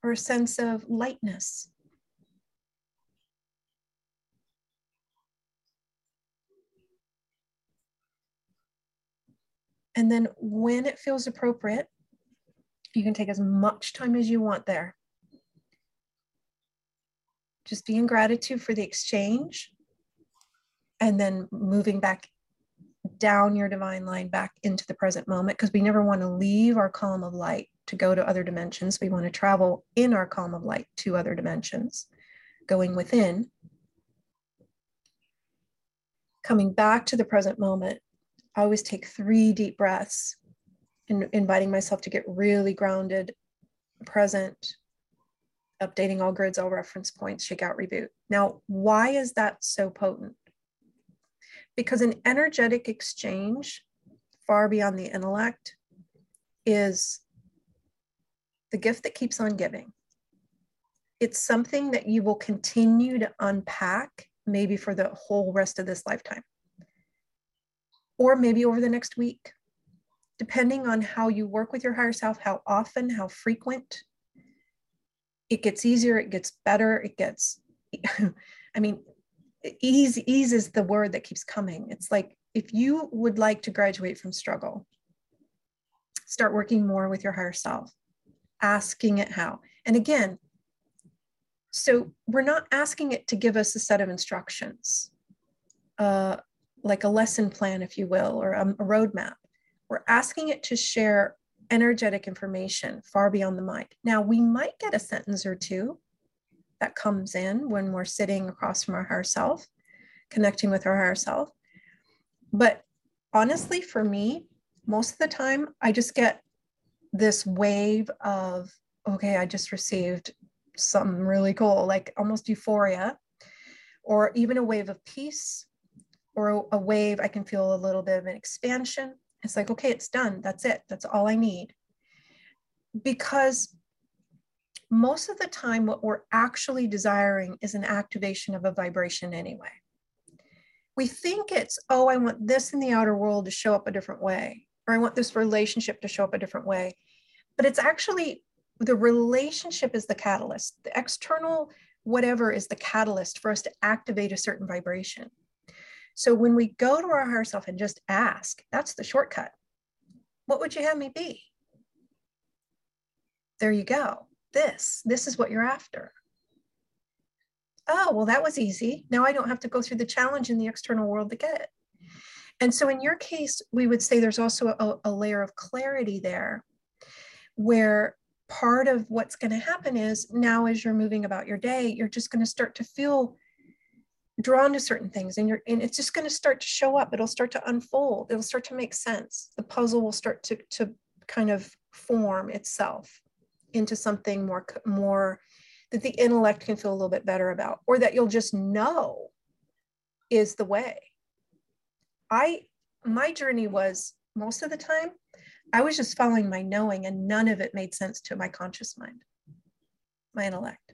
or a sense of lightness. And then when it feels appropriate, you can take as much time as you want there. Just be in gratitude for the exchange and then moving back down your divine line back into the present moment because we never want to leave our column of light to go to other dimensions. We want to travel in our column of light to other dimensions, going within. Coming back to the present moment, I always take three deep breaths, inviting myself to get really grounded, present, updating all grids, all reference points, shake out, reboot. Now, why is that so potent? Because an energetic exchange, far beyond the intellect, is the gift that keeps on giving. It's something that you will continue to unpack, maybe for the whole rest of this lifetime, or maybe over the next week, depending on how you work with your higher self, how often, how frequent. It gets easier, it gets better, it gets, (laughs) I mean, ease, ease is the word that keeps coming. It's like if you would like to graduate from struggle, start working more with your higher self asking it how. And again, so we're not asking it to give us a set of instructions, uh, like a lesson plan, if you will, or a, a roadmap. We're asking it to share energetic information far beyond the mind. Now, we might get a sentence or two that comes in when we're sitting across from our higher self, connecting with our higher self. But honestly, for me, most of the time, I just get this wave of, okay, I just received something really cool, like almost euphoria, or even a wave of peace, or a wave, I can feel a little bit of an expansion. It's like, okay, it's done. That's it. That's all I need. Because most of the time, what we're actually desiring is an activation of a vibration anyway. We think it's, oh, I want this in the outer world to show up a different way or I want this relationship to show up a different way. But it's actually the relationship is the catalyst. The external whatever is the catalyst for us to activate a certain vibration. So when we go to our higher self and just ask, that's the shortcut. What would you have me be? There you go. This, this is what you're after. Oh, well, that was easy. Now I don't have to go through the challenge in the external world to get it. And so in your case, we would say there's also a, a layer of clarity there where part of what's going to happen is now as you're moving about your day, you're just going to start to feel drawn to certain things and you're and it's just going to start to show up it'll start to unfold it'll start to make sense the puzzle will start to to kind of form itself into something more more that the intellect can feel a little bit better about or that you'll just know is the way I my journey was most of the time I was just following my knowing and none of it made sense to my conscious mind, my intellect.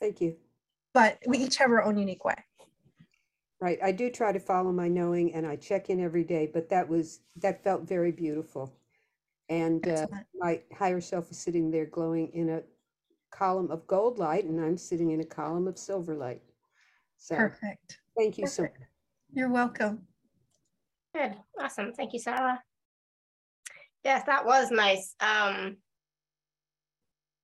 Thank you. But we each have our own unique way. Right. I do try to follow my knowing and I check in every day, but that was, that felt very beautiful. And uh, my higher self is sitting there glowing in a column of gold light and I'm sitting in a column of silver light. So perfect. Thank you perfect. so much. You're welcome. Good. Awesome. Thank you, Sarah. Yes, that was nice. Um,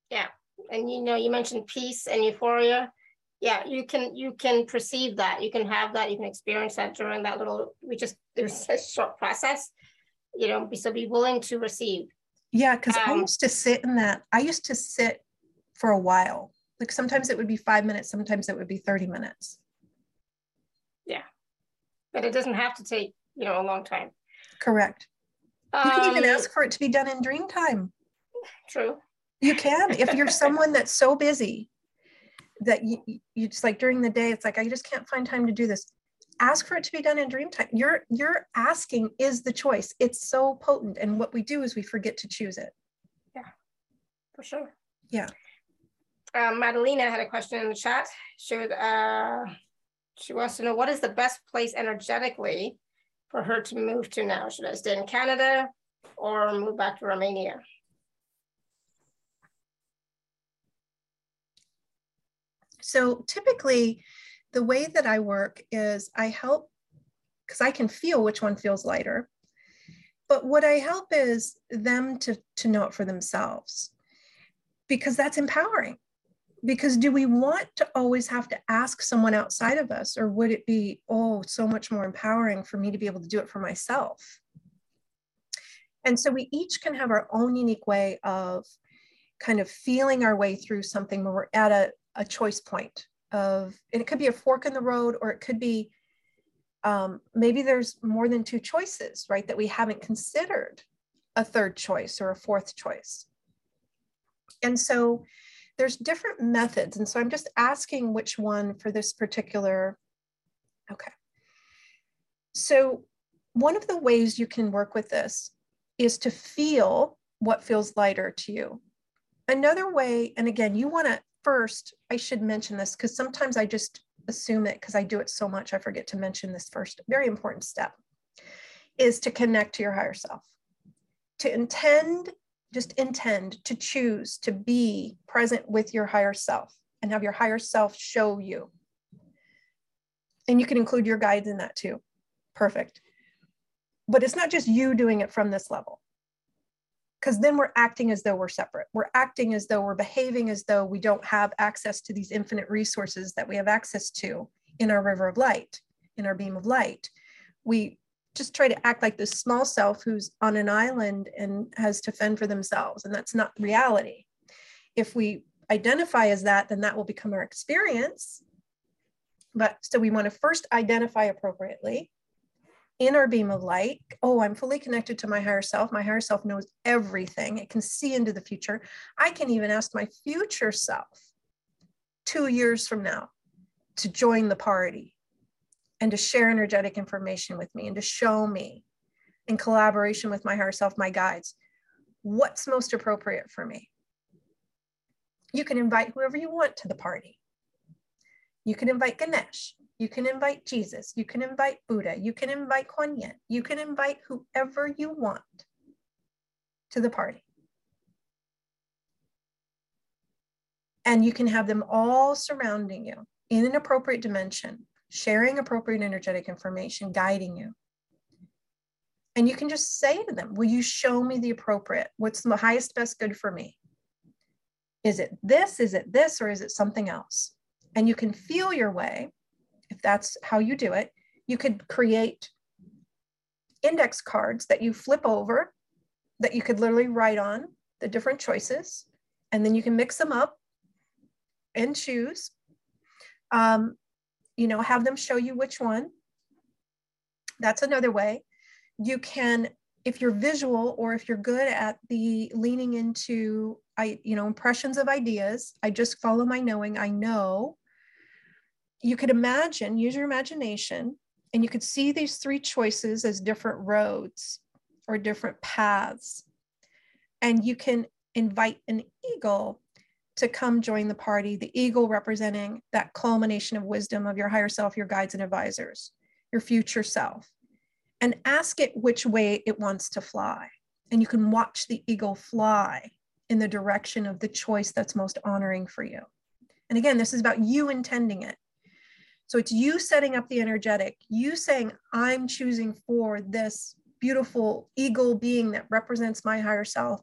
yeah. And you know, you mentioned peace and euphoria. Yeah, you can you can perceive that. You can have that. You can experience that during that little. We just (laughs) it was a short process. You know, so be willing to receive. Yeah, because um, I used to sit in that. I used to sit for a while. Like sometimes it would be five minutes, sometimes it would be 30 minutes. Yeah. But it doesn't have to take, you know, a long time. Correct. You um, can even um, ask for it to be done in dream time. True. You can. If you're someone that's so busy that you, you just like during the day, it's like, I just can't find time to do this. Ask for it to be done in dream time. You're you're asking is the choice. It's so potent. And what we do is we forget to choose it. Yeah, for sure. Yeah. Um, Madalena had a question in the chat. She would, uh, she wants to know what is the best place energetically for her to move to now? Should I stay in Canada or move back to Romania? So typically, the way that I work is I help because I can feel which one feels lighter. But what I help is them to, to know it for themselves because that's empowering because do we want to always have to ask someone outside of us or would it be oh so much more empowering for me to be able to do it for myself and so we each can have our own unique way of kind of feeling our way through something when we're at a, a choice point of and it could be a fork in the road or it could be um, maybe there's more than two choices right that we haven't considered a third choice or a fourth choice and so there's different methods. And so I'm just asking which one for this particular, okay. So one of the ways you can work with this is to feel what feels lighter to you. Another way, and again, you wanna first, I should mention this because sometimes I just assume it because I do it so much, I forget to mention this first, very important step, is to connect to your higher self. To intend just intend to choose to be present with your higher self and have your higher self show you. And you can include your guides in that too. Perfect. But it's not just you doing it from this level. Because then we're acting as though we're separate. We're acting as though we're behaving as though we don't have access to these infinite resources that we have access to in our river of light, in our beam of light. We just try to act like this small self who's on an island and has to fend for themselves. And that's not reality. If we identify as that, then that will become our experience. But so we want to first identify appropriately in our beam of light. Oh, I'm fully connected to my higher self. My higher self knows everything, it can see into the future. I can even ask my future self two years from now to join the party and to share energetic information with me and to show me in collaboration with my higher self, my guides, what's most appropriate for me. You can invite whoever you want to the party. You can invite Ganesh. You can invite Jesus. You can invite Buddha. You can invite Kuan Yin. You can invite whoever you want to the party. And you can have them all surrounding you in an appropriate dimension sharing appropriate energetic information, guiding you. And you can just say to them, Will you show me the appropriate? What's the highest, best good for me? Is it this? Is it this? Or is it something else? And you can feel your way, if that's how you do it. You could create index cards that you flip over that you could literally write on the different choices. And then you can mix them up and choose. Um, you know, have them show you which one. That's another way. You can, if you're visual or if you're good at the leaning into, I, you know, impressions of ideas, I just follow my knowing, I know. You could imagine, use your imagination, and you could see these three choices as different roads or different paths. And you can invite an eagle to come join the party, the eagle representing that culmination of wisdom of your higher self, your guides and advisors, your future self, and ask it which way it wants to fly. And you can watch the eagle fly in the direction of the choice that's most honoring for you. And again, this is about you intending it. So it's you setting up the energetic, you saying, I'm choosing for this beautiful eagle being that represents my higher self,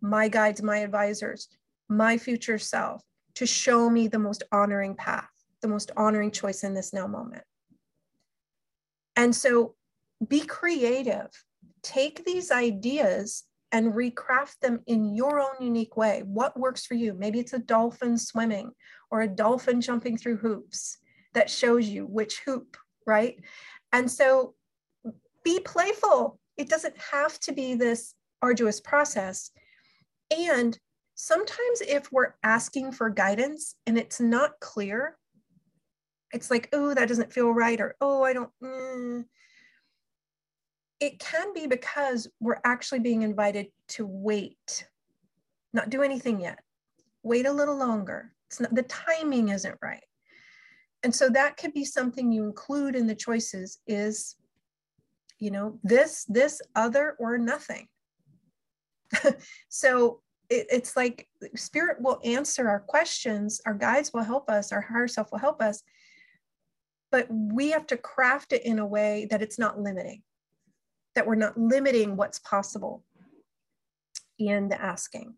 my guides, my advisors my future self to show me the most honoring path, the most honoring choice in this now moment. And so be creative. Take these ideas and recraft them in your own unique way. What works for you? Maybe it's a dolphin swimming or a dolphin jumping through hoops that shows you which hoop, right? And so be playful. It doesn't have to be this arduous process. And sometimes if we're asking for guidance and it's not clear, it's like, oh, that doesn't feel right, or oh, I don't. Mm. It can be because we're actually being invited to wait, not do anything yet. Wait a little longer. It's not the timing isn't right. And so that could be something you include in the choices is, you know, this, this, other, or nothing. (laughs) so it, it's like spirit will answer our questions, our guides will help us, our higher self will help us but we have to craft it in a way that it's not limiting, that we're not limiting what's possible in the asking.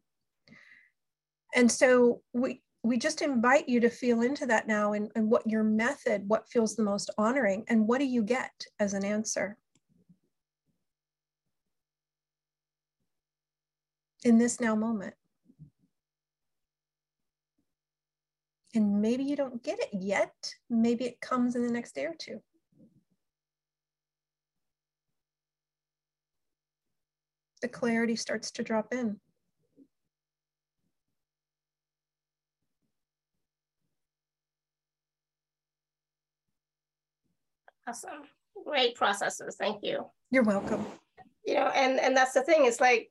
And so we, we just invite you to feel into that now and, and what your method, what feels the most honoring, and what do you get as an answer? In this now moment. And maybe you don't get it yet. Maybe it comes in the next day or two. The clarity starts to drop in. Awesome. Great processes. Thank you. You're welcome. You know, and and that's the thing. It's like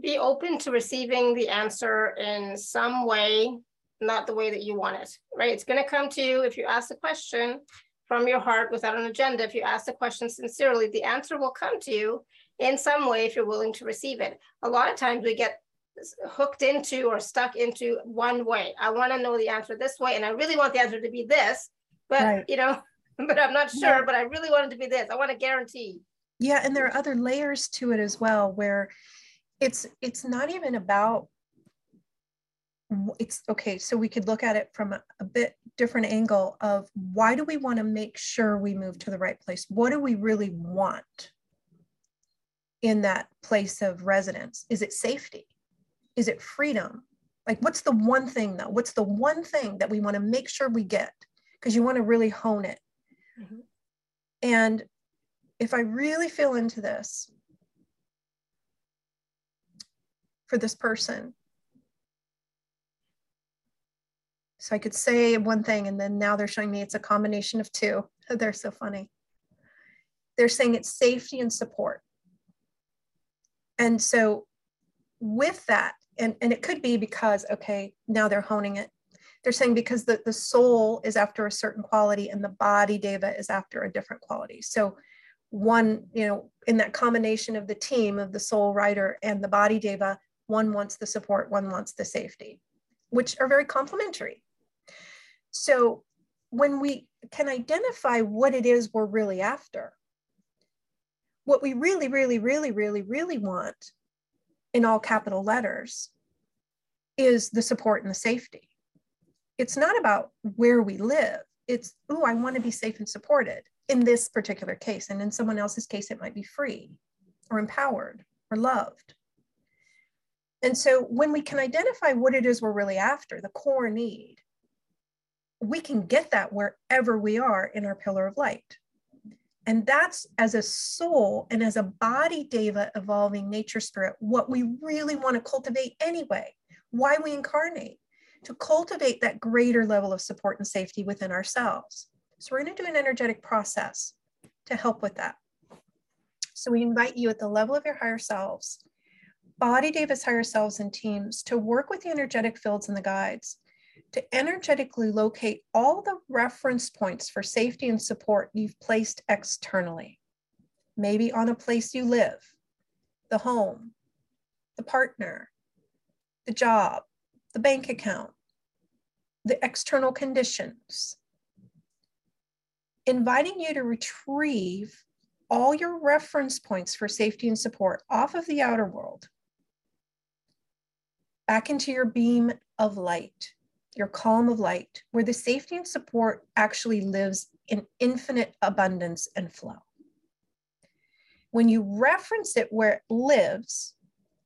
be open to receiving the answer in some way not the way that you want it, right? It's going to come to you if you ask the question from your heart without an agenda. If you ask the question sincerely, the answer will come to you in some way if you're willing to receive it. A lot of times we get hooked into or stuck into one way. I want to know the answer this way, and I really want the answer to be this, but right. you know, (laughs) but I'm not sure, but I really wanted to be this. I want to guarantee. Yeah, and there are other layers to it as well where it's it's not even about it's okay so we could look at it from a, a, bit different angle of why do we want to make sure we move to the right place? What do we really want in that place of residence? Is it safety? Is it freedom? Like what's the one thing though? What's the one thing that we want to make sure we get? Because you want to really hone it mm-hmm. and if i really feel into this for this person So I could say one thing and then now they're showing me it's a combination of two. (laughs) They're so funny. They're saying it's safety and support. And so with that, and, and it could be because, okay, now they're honing it. They're saying because the, the soul is after a certain quality and the body deva is after a different quality. So one, you know, in that combination of the team of the soul rider and the body deva, one wants the support, one wants the safety, which are very complementary. So when we can identify what it is we're really after, what we really, really, really, really, really want in all capital letters is the support and the safety. It's not about where we live. It's, oh, I want to be safe and supported in this particular case. And in someone else's case, it might be free or empowered or loved. And so when we can identify what it is we're really after, the core need, we can get that wherever we are in our pillar of light. And that's as a soul and as a body deva evolving nature spirit, what we really want to cultivate anyway, why we incarnate, to cultivate that greater level of support and safety within ourselves. So we're going to do an energetic process to help with that. So we invite you at the level of your higher selves, body Devas higher selves and teams to work with the energetic fields and the guides to energetically locate all the reference points for safety and support you've placed externally, maybe on a place you live, the home, the partner, the job, the bank account, the external conditions. Inviting you to retrieve all your reference points for safety and support off of the outer world back into your beam of light your column of light, where the safety and support actually lives in infinite abundance and flow. When you reference it where it lives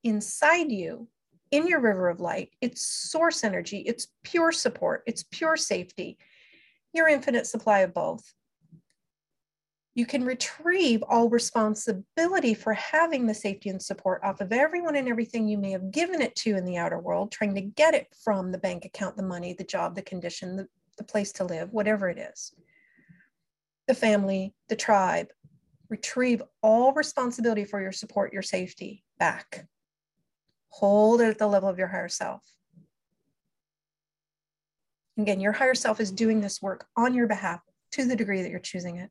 inside you, in your river of light, it's source energy, it's pure support, it's pure safety, your infinite supply of both. You can retrieve all responsibility for having the safety and support off of everyone and everything you may have given it to in the outer world, trying to get it from the bank account, the money, the job, the condition, the, the place to live, whatever it is. The family, the tribe, retrieve all responsibility for your support, your safety back. Hold it at the level of your higher self. Again, your higher self is doing this work on your behalf to the degree that you're choosing it.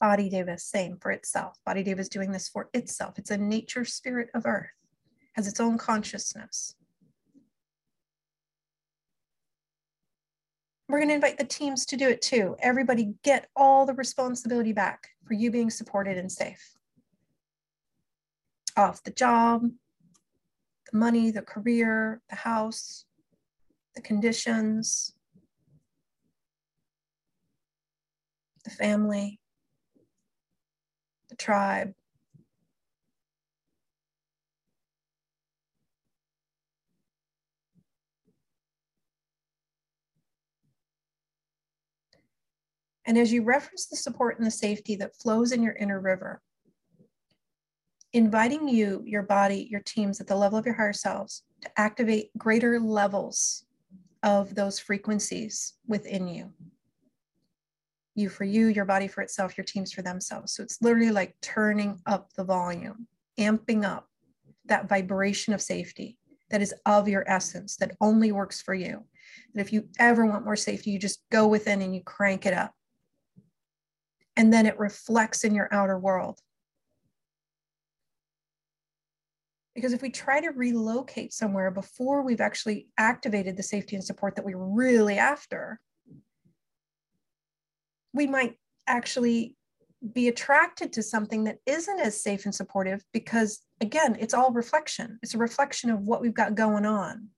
Body Deva, same for itself. Body Deva is doing this for itself. It's a nature spirit of earth, has its own consciousness. We're going to invite the teams to do it too. Everybody get all the responsibility back for you being supported and safe. Off the job, the money, the career, the house, the conditions, the family, the tribe, And as you reference the support and the safety that flows in your inner river, inviting you, your body, your teams at the level of your higher selves to activate greater levels of those frequencies within you. You for you, your body for itself, your teams for themselves. So it's literally like turning up the volume, amping up that vibration of safety that is of your essence, that only works for you. And if you ever want more safety, you just go within and you crank it up and then it reflects in your outer world. Because if we try to relocate somewhere before we've actually activated the safety and support that we are really after, we might actually be attracted to something that isn't as safe and supportive because, again, it's all reflection. It's a reflection of what we've got going on.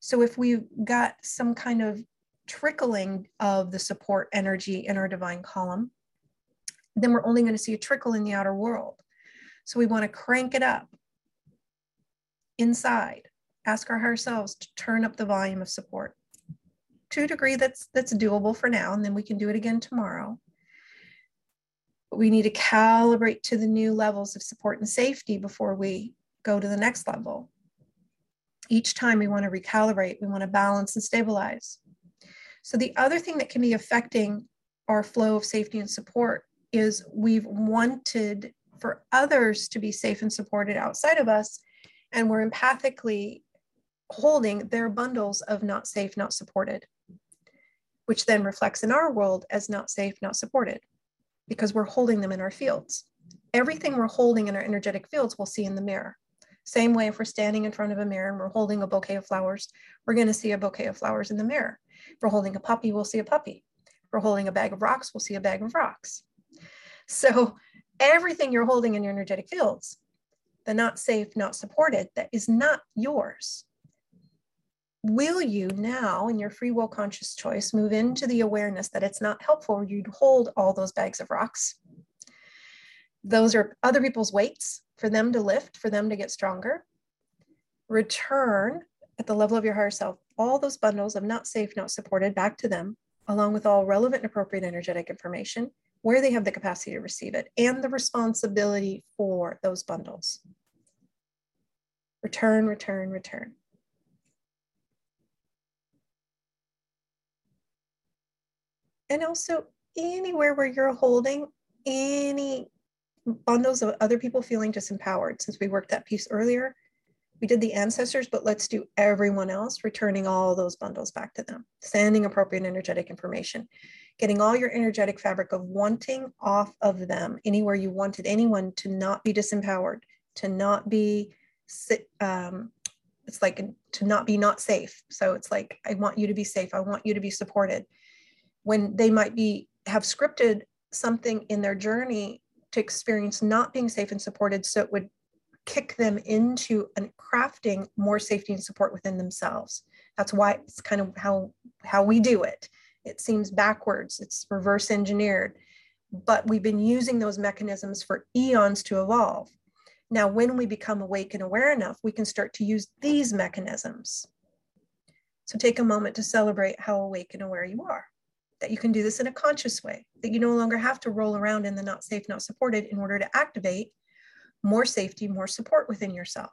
So if we've got some kind of trickling of the support energy in our divine column, then we're only going to see a trickle in the outer world. So we want to crank it up inside, ask our to turn up the volume of support to a degree that's that's doable for now, and then we can do it again tomorrow. But we need to calibrate to the new levels of support and safety before we go to the next level. Each time we want to recalibrate, we want to balance and stabilize. So the other thing that can be affecting our flow of safety and support is we've wanted for others to be safe and supported outside of us, and we're empathically holding their bundles of not safe, not supported, which then reflects in our world as not safe, not supported, because we're holding them in our fields. Everything we're holding in our energetic fields we'll see in the mirror. Same way, if we're standing in front of a mirror and we're holding a bouquet of flowers, we're going to see a bouquet of flowers in the mirror. If we're holding a puppy, we'll see a puppy. If we're holding a bag of rocks, we'll see a bag of rocks. So everything you're holding in your energetic fields, the not safe, not supported, that is not yours. Will you now, in your free will conscious choice, move into the awareness that it's not helpful you to hold all those bags of rocks? Those are other people's weights for them to lift, for them to get stronger. Return at the level of your higher self all those bundles of not safe, not supported back to them, along with all relevant and appropriate energetic information where they have the capacity to receive it, and the responsibility for those bundles. Return, return, return. And also anywhere where you're holding any bundles of other people feeling disempowered, since we worked that piece earlier, we did the ancestors, but let's do everyone else, returning all those bundles back to them, sending appropriate energetic information. Getting all your energetic fabric of wanting off of them anywhere you wanted anyone to not be disempowered, to not be, um, it's like to not be not safe. So it's like, I want you to be safe. I want you to be supported. When they might be, have scripted something in their journey to experience not being safe and supported. So it would kick them into and crafting more safety and support within themselves. That's why it's kind of how how we do it it seems backwards, it's reverse engineered. but we've been using those mechanisms for eons to evolve. Now, when we become awake and aware enough, we can start to use these mechanisms. So take a moment to celebrate how awake and aware you are, that you can do this in a conscious way, that you no longer have to roll around in the not safe, not supported in order to activate more safety, more support within yourself.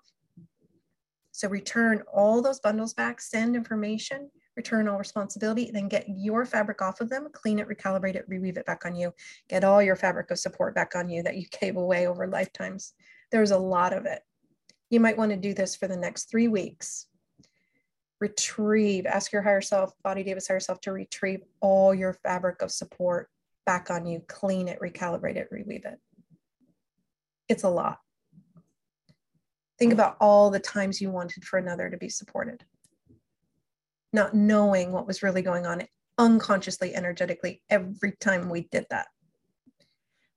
So return all those bundles back, send information, return all responsibility, then get your fabric off of them, clean it, recalibrate it, reweave it back on you, get all your fabric of support back on you that you gave away over lifetimes. There's a lot of it. You might want to do this for the next three weeks. Retrieve, ask your higher self, Body Deva's higher self to retrieve all your fabric of support back on you, clean it, recalibrate it, reweave it. It's a lot. Think about all the times you wanted for another to be supported not knowing what was really going on unconsciously, energetically, every time we did that.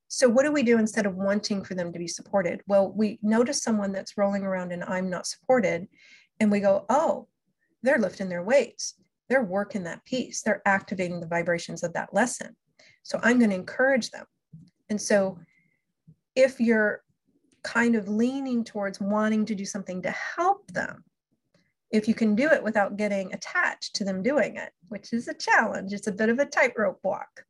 So, what do we do instead of wanting for them to be supported? Well, we notice someone that's rolling around and I'm not supported, and we go, oh, they're lifting their weights. They're working that piece. They're activating the vibrations of that lesson. So, I'm going to encourage them. And so, if you're kind of leaning towards wanting to do something to help them, if you can do it without getting attached to them doing it, which is a challenge, it's a bit of a tightrope walk.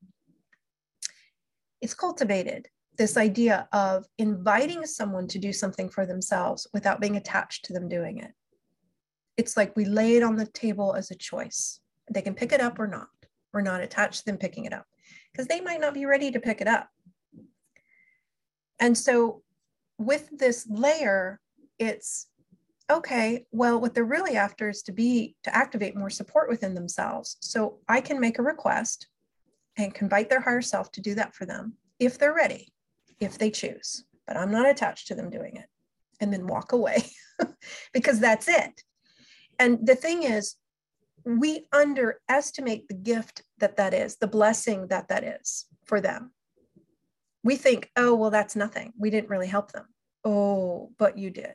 It's cultivated this idea of inviting someone to do something for themselves without being attached to them doing it. It's like we lay it on the table as a choice. They can pick it up or not. We're not attached to them picking it up because they might not be ready to pick it up. And so, with this layer, it's okay, well, what they're really after is to be to activate more support within themselves. So I can make a request and invite their higher self to do that for them if they're ready, if they choose. But I'm not attached to them doing it. And then walk away (laughs) because that's it. And the thing is, we underestimate the gift that that is, the blessing that that is for them. We think, oh, well, that's nothing. We didn't really help them. Oh, but you did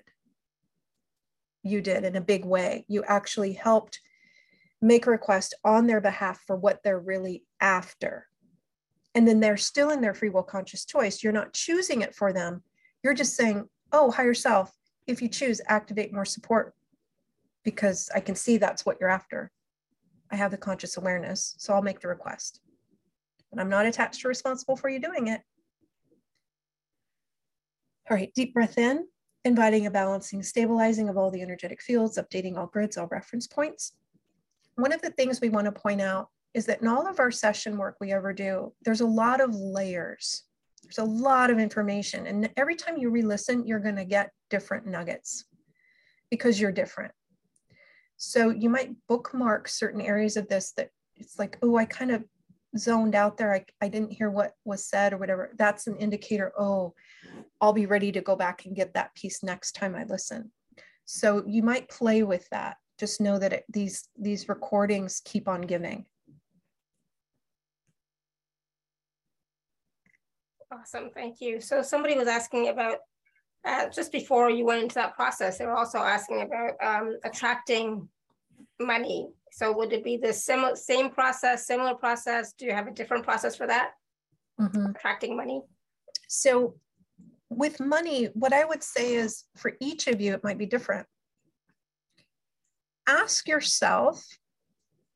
you did in a big way. You actually helped make a request on their behalf for what they're really after. And then they're still in their free will conscious choice. You're not choosing it for them. You're just saying, oh, higher self, if you choose, activate more support because I can see that's what you're after. I have the conscious awareness, so I'll make the request. But I'm not attached or responsible for you doing it. All right, deep breath in inviting a balancing, stabilizing of all the energetic fields, updating all grids, all reference points. One of the things we want to point out is that in all of our session work we ever do, there's a lot of layers. There's a lot of information. And every time you re-listen, you're going to get different nuggets because you're different. So you might bookmark certain areas of this that it's like, oh, I kind of zoned out there. I, I didn't hear what was said or whatever. That's an indicator, oh, I'll be ready to go back and get that piece next time I listen. So you might play with that. Just know that it, these, these recordings keep on giving. Awesome, thank you. So somebody was asking about, uh, just before you went into that process, they were also asking about um, attracting money. So would it be the similar, same process, similar process? Do you have a different process for that? Mm -hmm. Attracting money? So with money, what I would say is for each of you, it might be different. Ask yourself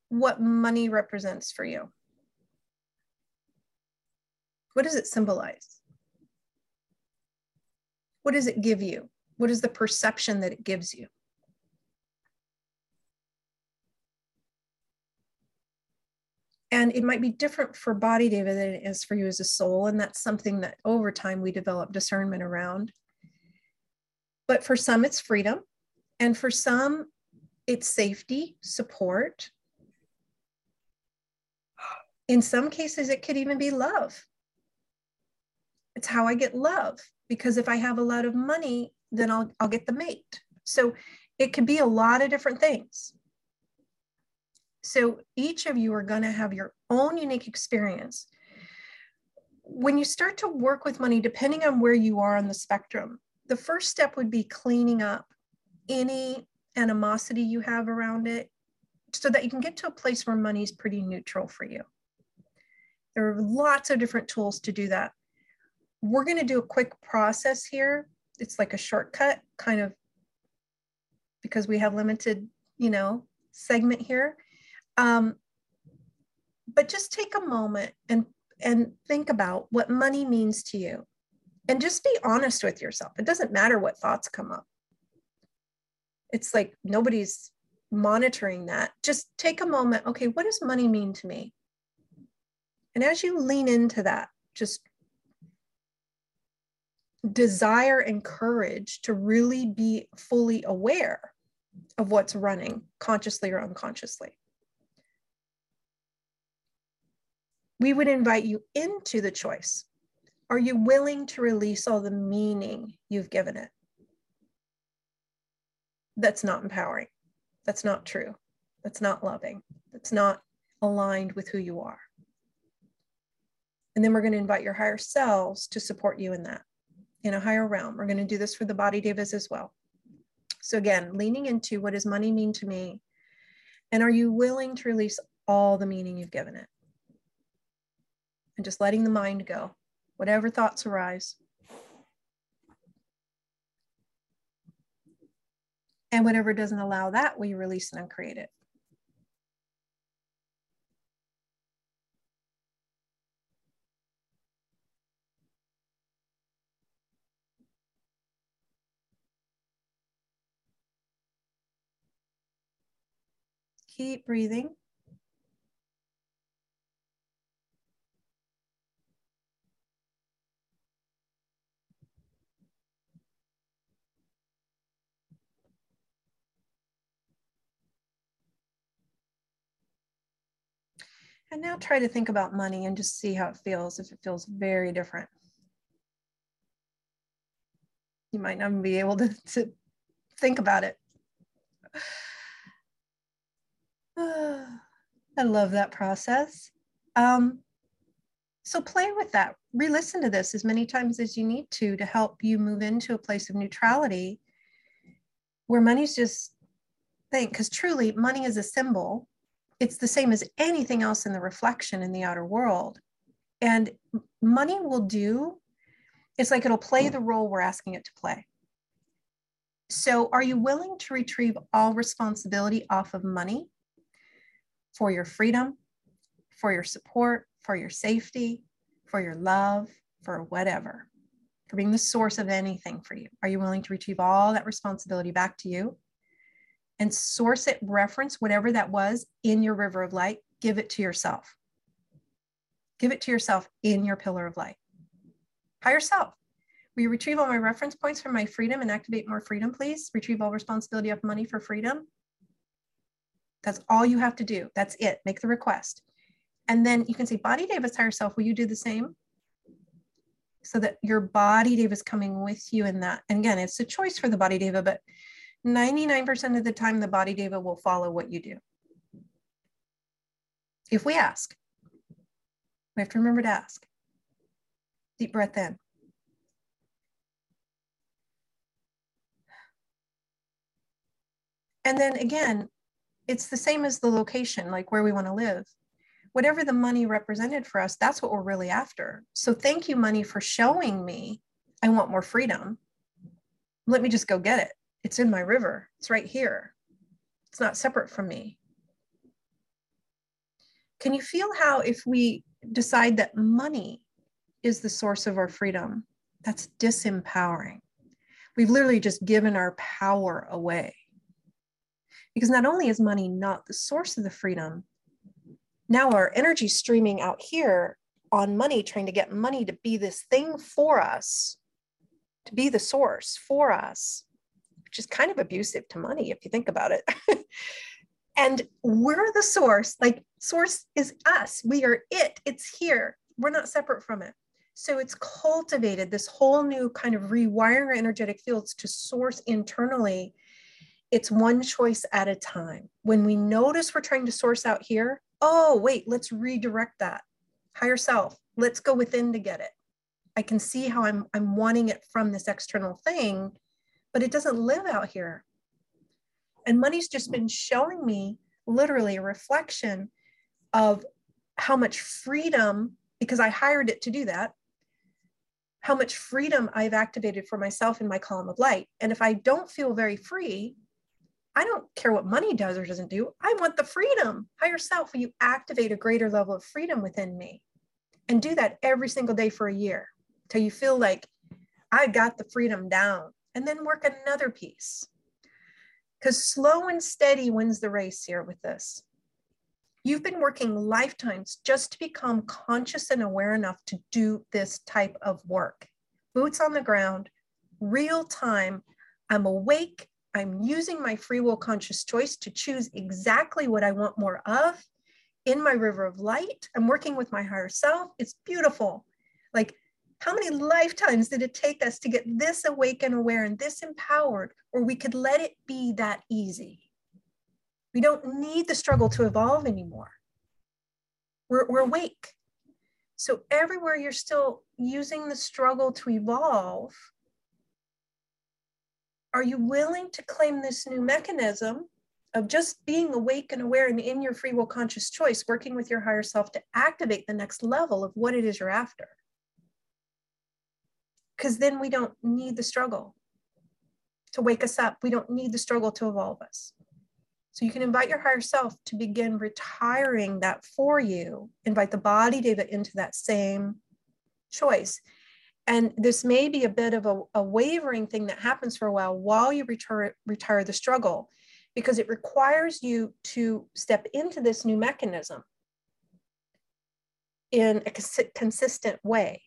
what money represents for you. What does it symbolize? What does it give you? What is the perception that it gives you? And it might be different for body Deva than it is for you as a soul. And that's something that over time we develop discernment around. But for some, it's freedom. And for some, it's safety, support. In some cases, it could even be love. It's how I get love. Because if I have a lot of money, then I'll, I'll get the mate. So it could be a lot of different things. So each of you are going to have your own unique experience. When you start to work with money, depending on where you are on the spectrum, the first step would be cleaning up any animosity you have around it so that you can get to a place where money is pretty neutral for you. There are lots of different tools to do that. We're going to do a quick process here. It's like a shortcut, kind of because we have limited, you know, segment here. Um, but just take a moment and and think about what money means to you. And just be honest with yourself. It doesn't matter what thoughts come up. It's like nobody's monitoring that. Just take a moment. Okay what does money mean to me? And as you lean into that just desire and courage to really be fully aware of what's running consciously or unconsciously we would invite you into the choice. Are you willing to release all the meaning you've given it? That's not empowering. That's not true. That's not loving. That's not aligned with who you are. And then we're going to invite your higher selves to support you in that, in a higher realm. We're going to do this for the body devas as well. So, again, leaning into what does money mean to me? And are you willing to release all the meaning you've given it? and just letting the mind go, whatever thoughts arise. And whatever doesn't allow that, we release and uncreate it. Keep breathing. And now try to think about money and just see how it feels, if it feels very different. You might not be able to, to think about it. (sighs) I love that process. Um, so play with that. Re listen to this as many times as you need to to help you move into a place of neutrality where money's just think, because truly money is a symbol it's the same as anything else in the reflection in the outer world. And money will do, it's like it'll play the role we're asking it to play. So, are you willing to retrieve all responsibility off of money for your freedom, for your support, for your safety, for your love, for whatever, for being the source of anything for you? Are you willing to retrieve all that responsibility back to you? and source it, reference whatever that was in your river of light, give it to yourself. Give it to yourself in your pillar of light. Higher self. Will you retrieve all my reference points for my freedom and activate more freedom, please? Retrieve all responsibility of money for freedom. That's all you have to do. That's it. Make the request. And then you can say, Body Deva's, higher self, will you do the same? So that your body Deva is coming with you in that. And again, it's a choice for the body Deva, but 99% of the time, the body deva will follow what you do. If we ask, we have to remember to ask. Deep breath in. And then again, it's the same as the location, like where we want to live. Whatever the money represented for us, that's what we're really after. So thank you, money, for showing me I want more freedom. Let me just go get it. It's in my river. It's right here. It's not separate from me. Can you feel how, if we decide that money is the source of our freedom, that's disempowering? We've literally just given our power away. Because not only is money not the source of the freedom, now our energy streaming out here on money, trying to get money to be this thing for us, to be the source for us, which is kind of abusive to money if you think about it. (laughs) and we're the source, like, source is us. We are it, it's here. We're not separate from it. So it's cultivated this whole new kind of rewiring our energetic fields to source internally. It's one choice at a time. When we notice we're trying to source out here, oh, wait, let's redirect that. Higher self, let's go within to get it. I can see how I'm, I'm wanting it from this external thing but it doesn't live out here. And money's just been showing me literally a reflection of how much freedom because I hired it to do that, how much freedom I've activated for myself in my column of light. And if I don't feel very free, I don't care what money does or doesn't do. I want the freedom. Higher self, will you activate a greater level of freedom within me? And do that every single day for a year till you feel like I got the freedom down. And then work another piece. Because slow and steady wins the race here with this. You've been working lifetimes just to become conscious and aware enough to do this type of work. Boots on the ground, real time. I'm awake. I'm using my free will conscious choice to choose exactly what I want more of in my river of light. I'm working with my higher self. It's beautiful. Like, how many lifetimes did it take us to get this awake and aware and this empowered, or we could let it be that easy? We don't need the struggle to evolve anymore. We're, we're awake. So everywhere you're still using the struggle to evolve, are you willing to claim this new mechanism of just being awake and aware and in your free will conscious choice, working with your higher self to activate the next level of what it is you're after? Because then we don't need the struggle to wake us up. We don't need the struggle to evolve us. So you can invite your higher self to begin retiring that for you. Invite the body Deva into that same choice. And this may be a bit of a, a wavering thing that happens for a while while you retire, retire the struggle, because it requires you to step into this new mechanism in a cons- consistent way.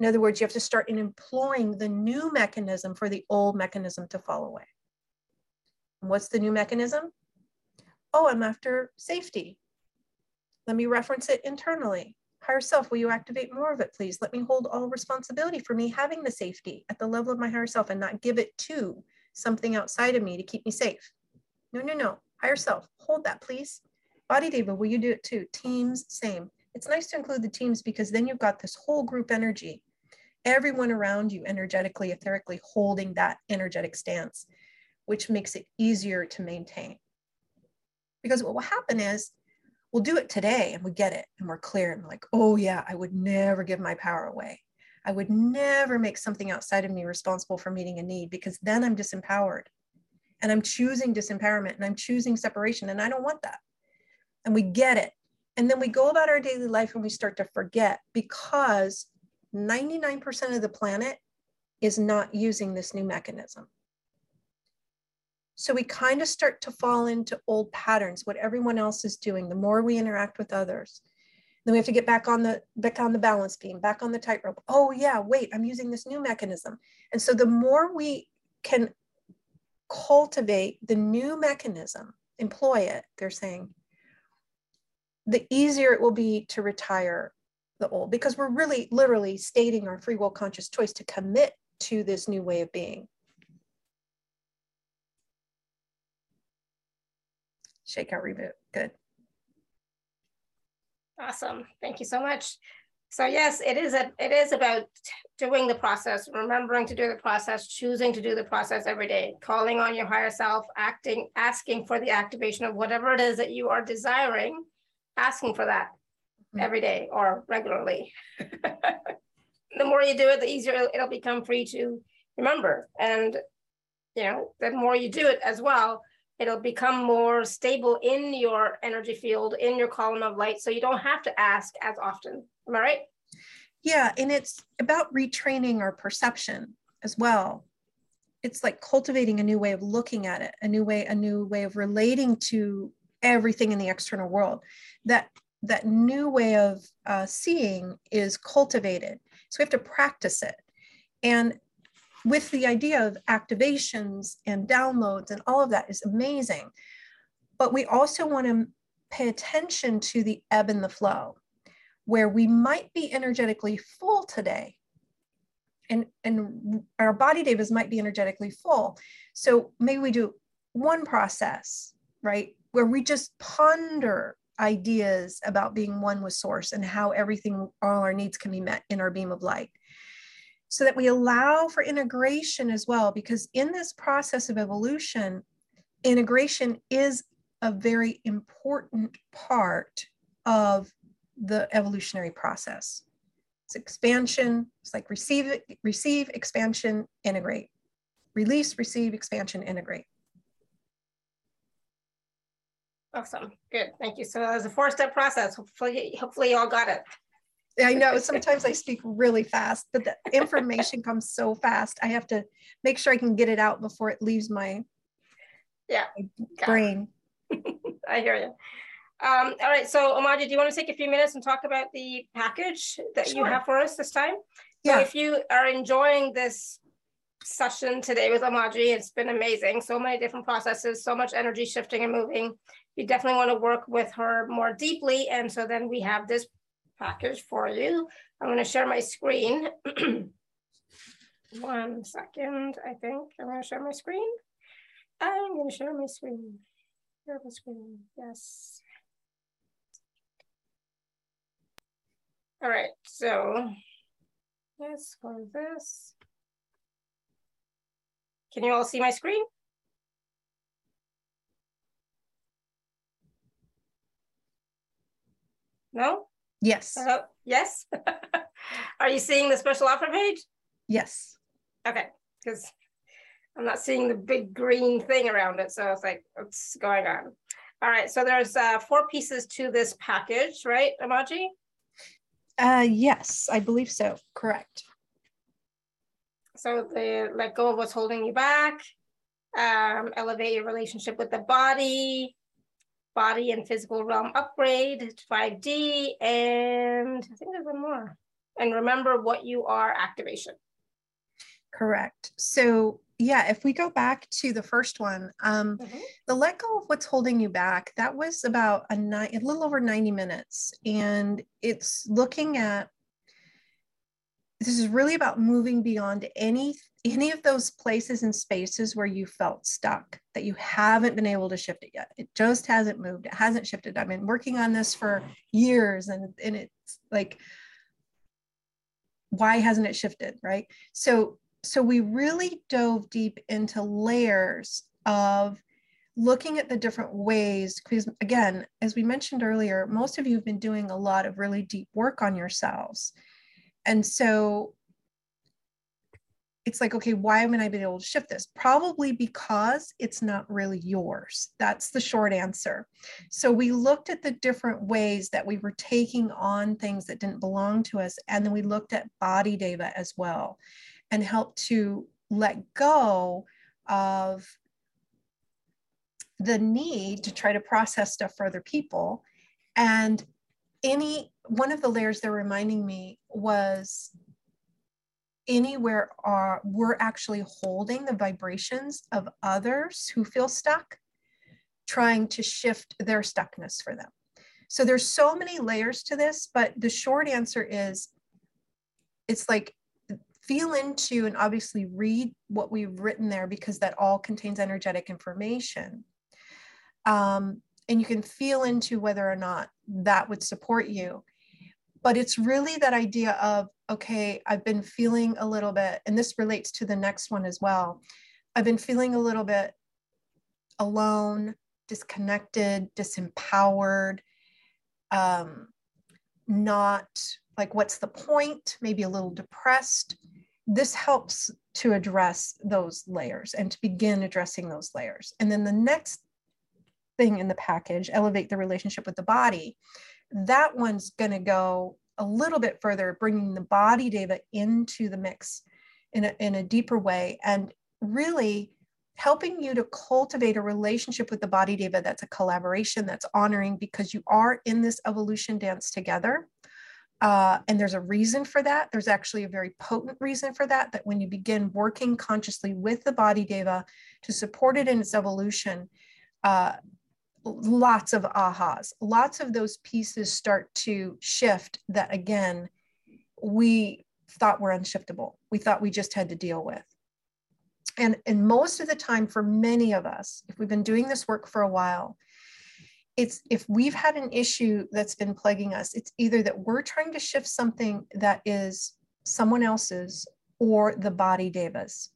In other words, you have to start in employing the new mechanism for the old mechanism to fall away. What's the new mechanism? Oh, I'm after safety. Let me reference it internally. Higher self, will you activate more of it, please? Let me hold all responsibility for me having the safety at the level of my higher self and not give it to something outside of me to keep me safe. No, no, no. Higher self, hold that, please. Body Deva, will you do it too? Teams, same. It's nice to include the teams because then you've got this whole group energy, everyone around you energetically, etherically holding that energetic stance which makes it easier to maintain. Because what will happen is we'll do it today and we get it and we're clear and like, oh yeah, I would never give my power away. I would never make something outside of me responsible for meeting a need because then I'm disempowered and I'm choosing disempowerment and I'm choosing separation and I don't want that. And we get it. And then we go about our daily life and we start to forget because 99% of the planet is not using this new mechanism. So we kind of start to fall into old patterns, what everyone else is doing, the more we interact with others. Then we have to get back on the back on the balance beam, back on the tightrope. Oh yeah, wait, I'm using this new mechanism. And so the more we can cultivate the new mechanism, employ it, they're saying, the easier it will be to retire the old because we're really literally stating our free will conscious choice to commit to this new way of being. Shakeout reboot. Good. Awesome. Thank you so much. So yes, it is a, it is about doing the process, remembering to do the process, choosing to do the process every day, calling on your higher self, acting, asking for the activation of whatever it is that you are desiring, asking for that mm-hmm. every day or regularly. (laughs) the more you do it, the easier it'll become for you to remember. And you know, the more you do it as well, it'll become more stable in your energy field, in your column of light. So you don't have to ask as often. Am I right? Yeah. And it's about retraining our perception as well. It's like cultivating a new way of looking at it, a new way, a new way of relating to everything in the external world. That that new way of uh, seeing is cultivated. So we have to practice it. And with the idea of activations and downloads and all of that is amazing. But we also want to pay attention to the ebb and the flow, where we might be energetically full today. And, and our body devas might be energetically full. So maybe we do one process, right? Where we just ponder ideas about being one with source and how everything, all our needs can be met in our beam of light so that we allow for integration as well, because in this process of evolution, integration is a very important part of the evolutionary process. It's expansion, it's like receive, receive, expansion, integrate. Release, receive, expansion, integrate. Awesome, good, thank you. So as a four-step process. Hopefully, hopefully you all got it. I know sometimes I speak really fast, but the information comes so fast. I have to make sure I can get it out before it leaves my yeah brain. (laughs) I hear you. Um, all right, so Omaji, do you want to take a few minutes and talk about the package that sure. you have for us this time? Yeah. So if you are enjoying this session today with Omaji, it's been amazing. So many different processes, so much energy shifting and moving. You definitely want to work with her more deeply. And so then we have this package for you. I'm going to share my screen. (clears throat) One second, I think I'm going to share my screen. I'm going to share my screen. Share my screen. Yes. All right, so let's this. Can you all see my screen? No? Yes. Uh, yes. (laughs) Are you seeing the special offer page? Yes. Okay, because I'm not seeing the big green thing around it. So it's like, what's going on? All right, so there's uh, four pieces to this package, right, Omaji? Uh, yes, I believe so. Correct. So the let go of what's holding you back, um, elevate your relationship with the body, body and physical realm upgrade, to 5D, and I think there's one more. And remember what you are activation. Correct. So yeah, if we go back to the first one, um, mm-hmm. the let go of what's holding you back, that was about a, ni- a little over 90 minutes. And it's looking at this is really about moving beyond any any of those places and spaces where you felt stuck that you haven't been able to shift it yet. It just hasn't moved. It hasn't shifted. I've been working on this for years and and it's like why hasn't it shifted right? So so we really dove deep into layers of looking at the different ways because again as we mentioned earlier most of you have been doing a lot of really deep work on yourselves and so it's like okay why haven't i been able to shift this? Probably because it's not really yours. That's the short answer. So we looked at the different ways that we were taking on things that didn't belong to us and then we looked at body deva as well and help to let go of the need to try to process stuff for other people. And any one of the layers they're reminding me was anywhere are we're actually holding the vibrations of others who feel stuck, trying to shift their stuckness for them. So there's so many layers to this, but the short answer is it's like feel into and obviously read what we've written there because that all contains energetic information. Um, and you can feel into whether or not that would support you. But it's really that idea of, okay, I've been feeling a little bit, and this relates to the next one as well. I've been feeling a little bit alone, disconnected, disempowered, um, not like, what's the point? Maybe a little depressed this helps to address those layers and to begin addressing those layers. And then the next thing in the package, elevate the relationship with the body, that one's going to go a little bit further, bringing the body deva into the mix in a, in a deeper way and really helping you to cultivate a relationship with the body deva that's a collaboration that's honoring because you are in this evolution dance together uh, and there's a reason for that. There's actually a very potent reason for that, that when you begin working consciously with the body deva to support it in its evolution, uh, lots of ahas, lots of those pieces start to shift that again, we thought were unshiftable. We thought we just had to deal with. And, and most of the time for many of us, if we've been doing this work for a while, it's if we've had an issue that's been plaguing us, it's either that we're trying to shift something that is someone else's or the body devas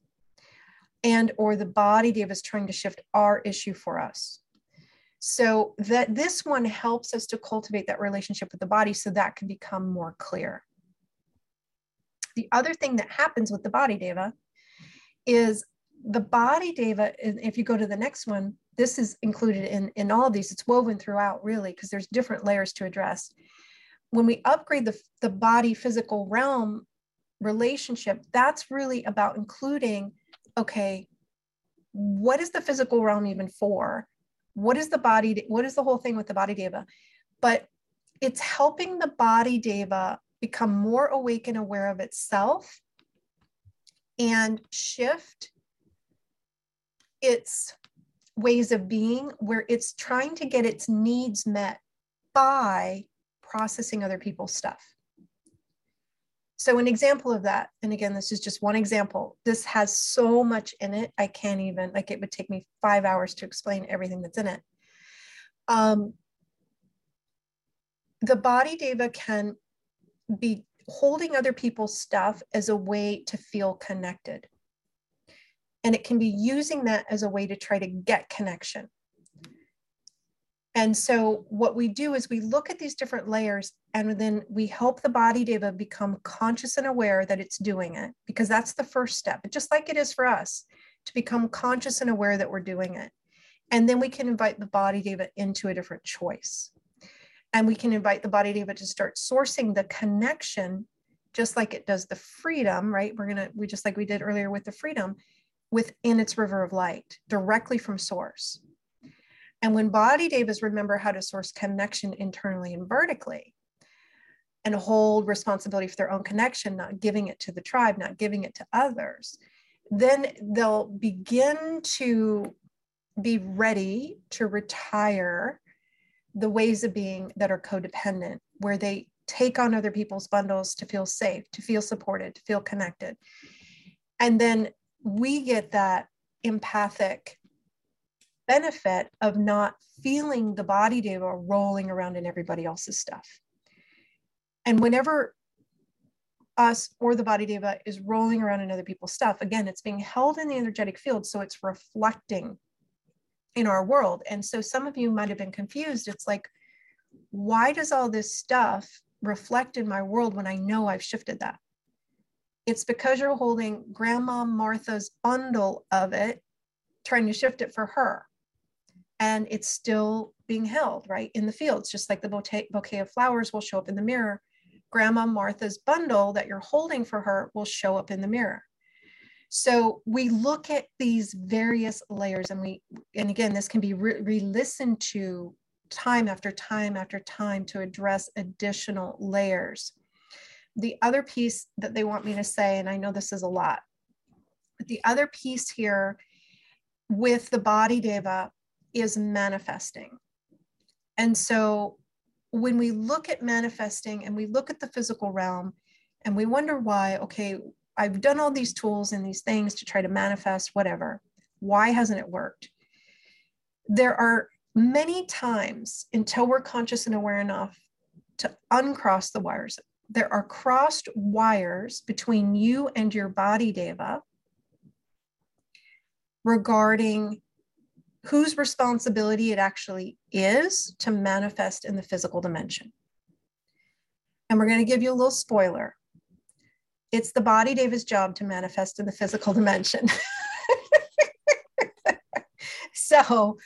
and or the body devas trying to shift our issue for us. So that this one helps us to cultivate that relationship with the body so that can become more clear. The other thing that happens with the body deva is the body deva, if you go to the next one, this is included in, in all of these, it's woven throughout really, because there's different layers to address. When we upgrade the, the body physical realm relationship, that's really about including, okay, what is the physical realm even for? What is the body, what is the whole thing with the body deva? But it's helping the body deva become more awake and aware of itself and shift its ways of being where it's trying to get its needs met by processing other people's stuff. So an example of that, and again, this is just one example. This has so much in it. I can't even, like it would take me five hours to explain everything that's in it. Um, the body deva can be holding other people's stuff as a way to feel connected. And it can be using that as a way to try to get connection. And so what we do is we look at these different layers and then we help the body deva become conscious and aware that it's doing it because that's the first step, just like it is for us to become conscious and aware that we're doing it. And then we can invite the body deva into a different choice. And we can invite the body deva to start sourcing the connection, just like it does the freedom, right? We're gonna, we just like we did earlier with the freedom, within its river of light, directly from source. And when body devas remember how to source connection internally and vertically, and hold responsibility for their own connection, not giving it to the tribe, not giving it to others, then they'll begin to be ready to retire the ways of being that are codependent, where they take on other people's bundles to feel safe, to feel supported, to feel connected. And then we get that empathic benefit of not feeling the body deva rolling around in everybody else's stuff. And whenever us or the body deva is rolling around in other people's stuff, again, it's being held in the energetic field. So it's reflecting in our world. And so some of you might have been confused. It's like, why does all this stuff reflect in my world when I know I've shifted that? It's because you're holding Grandma Martha's bundle of it, trying to shift it for her. And it's still being held right in the fields, just like the bouquet, bouquet of flowers will show up in the mirror. Grandma Martha's bundle that you're holding for her will show up in the mirror. So we look at these various layers and we, and again, this can be re-listened to time after time after time to address additional layers. The other piece that they want me to say, and I know this is a lot, but the other piece here with the body deva is manifesting. And so when we look at manifesting and we look at the physical realm and we wonder why, okay, I've done all these tools and these things to try to manifest whatever. Why hasn't it worked? There are many times until we're conscious and aware enough to uncross the wires. There are crossed wires between you and your body, Deva, regarding whose responsibility it actually is to manifest in the physical dimension. And we're going to give you a little spoiler it's the body Deva's job to manifest in the physical dimension. (laughs) so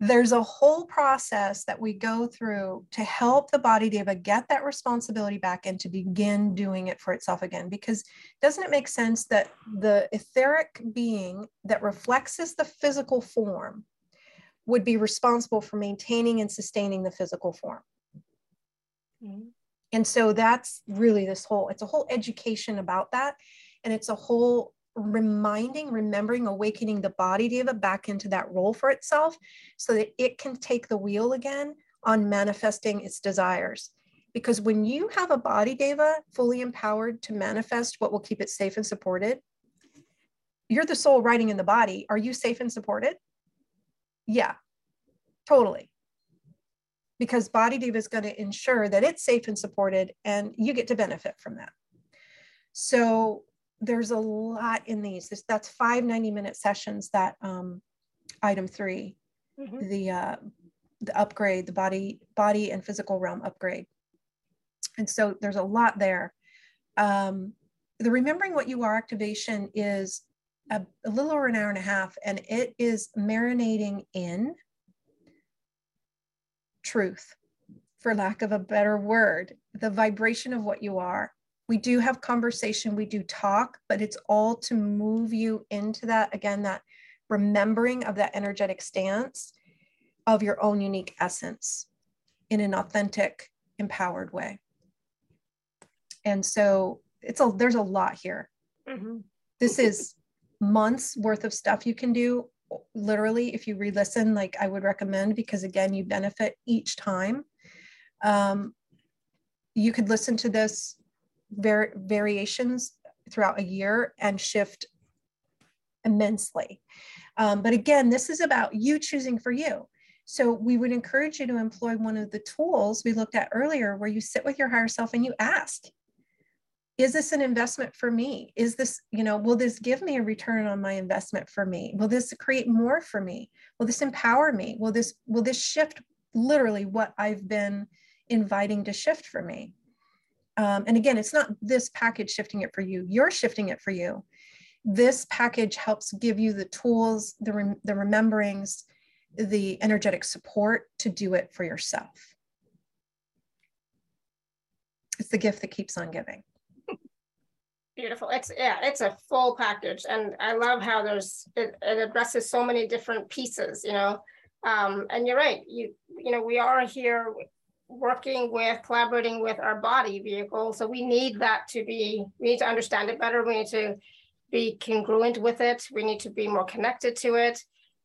there's a whole process that we go through to help the body deva get that responsibility back and to begin doing it for itself again because doesn't it make sense that the etheric being that reflects as the physical form would be responsible for maintaining and sustaining the physical form mm-hmm. And so that's really this whole, it's a whole education about that. And it's a whole reminding, remembering, awakening the body deva back into that role for itself so that it can take the wheel again on manifesting its desires. Because when you have a body deva fully empowered to manifest what will keep it safe and supported, you're the soul riding in the body. Are you safe and supported? Yeah, totally because Body Deva is going to ensure that it's safe and supported and you get to benefit from that. So there's a lot in these. This, that's five 90 minute sessions, that um, item three. mm-hmm. the uh, the upgrade, the body body and physical realm upgrade. And so there's a lot there. Um, the remembering what you are activation is a, a little over an hour and a half, and it is marinating in truth, for lack of a better word, the vibration of what you are. We do have conversation, we do talk, but it's all to move you into that again, that remembering of that energetic stance of your own unique essence in an authentic, empowered way. And so it's a there's a lot here. Mm-hmm. This is months worth of stuff you can do literally if you re-listen like i would recommend because again you benefit each time um, you could listen to this var- variations throughout a year and shift immensely. Um, but again this is about you choosing for you. So we would encourage you to employ one of the tools we looked at earlier where you sit with your higher self and you ask is this an investment for me? Is this you know will this give me a return on my investment for me? Will this create more for me? Will this empower me? Will this will this shift literally what i've been inviting to shift for me um, and again it's not this package shifting it for you you're shifting it for you this package helps give you the tools the, rem- the rememberings the energetic support to do it for yourself it's the gift that keeps on giving Beautiful. It's yeah, it's a full package, and I love how there's it, it addresses so many different pieces. You know, um, and you're right. You you know we are here working with collaborating with our body vehicle, so we need that to be. We need to understand it better. We need to be congruent with it. We need to be more connected to it.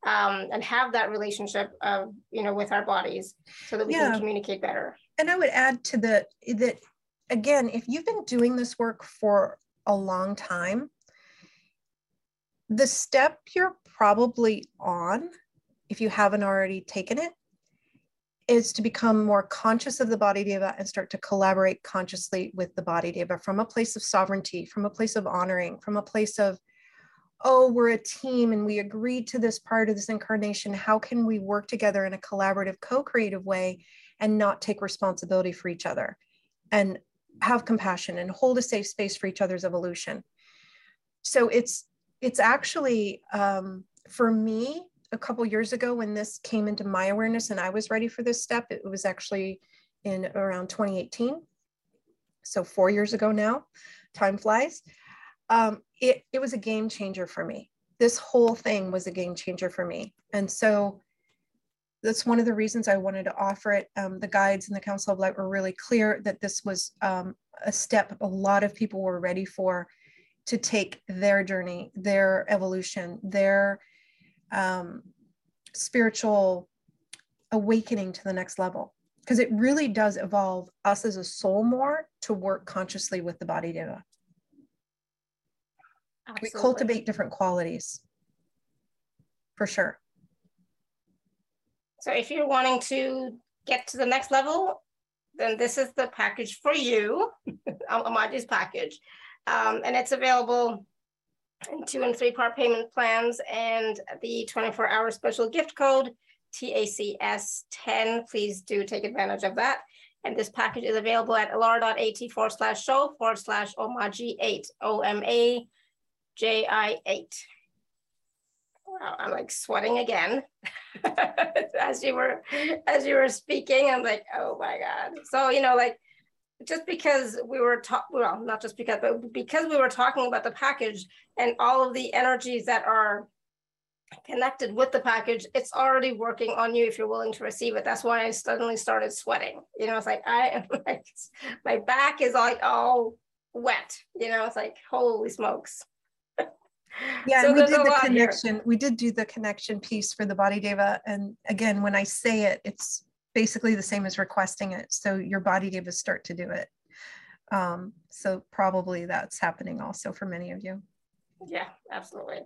Um, and have that relationship of you know with our bodies so that we yeah. can communicate better and i would add to the that again if you've been doing this work for a long time, the step you're probably on, if you haven't already taken it, is to become more conscious of the body deva and start to collaborate consciously with the body deva from a place of sovereignty, from a place of honoring, from a place of, oh, we're a team and we agreed to this part of this incarnation. How can we work together in a collaborative, co creative way and not take responsibility for each other? And have compassion and hold a safe space for each other's evolution so it's it's actually um, for me a couple years ago when this came into my awareness and i was ready for this step it was actually in around 2018 so four years ago now time flies. Um, it, it was a game changer for me. This whole thing was a game changer for me. And so that's one of the reasons I wanted to offer it. Um, the guides and the Council of Light were really clear that this was um, a step a lot of people were ready for to take their journey, their evolution, their um, spiritual awakening to the next level. Because it really does evolve us as a soul more to work consciously with the body deva. We cultivate different qualities for sure. So if you're wanting to get to the next level, then this is the package for you, (laughs) Omaji's package. Um, and it's available two and three part payment plans and the 24 hour special gift code TACS10. Please do take advantage of that. And this package is available at alara.at forward slash show forward slash omaji8, O M A J I 8 wow, I'm like sweating again (laughs) as you were as you were speaking. I'm like, oh my god. So you know, like just because we were talking, well, not just because, but because we were talking about the package and all of the energies that are connected with the package, it's already working on you if you're willing to receive it. That's why I suddenly started sweating. You know, it's like I am (laughs) like my back is like all wet. You know, it's like holy smokes (laughs) yeah so we did the connection here. we did do the connection piece for the body deva and again when i say it it's basically the same as requesting it so your body gave a start to do it um, so probably that's happening also for many of you yeah absolutely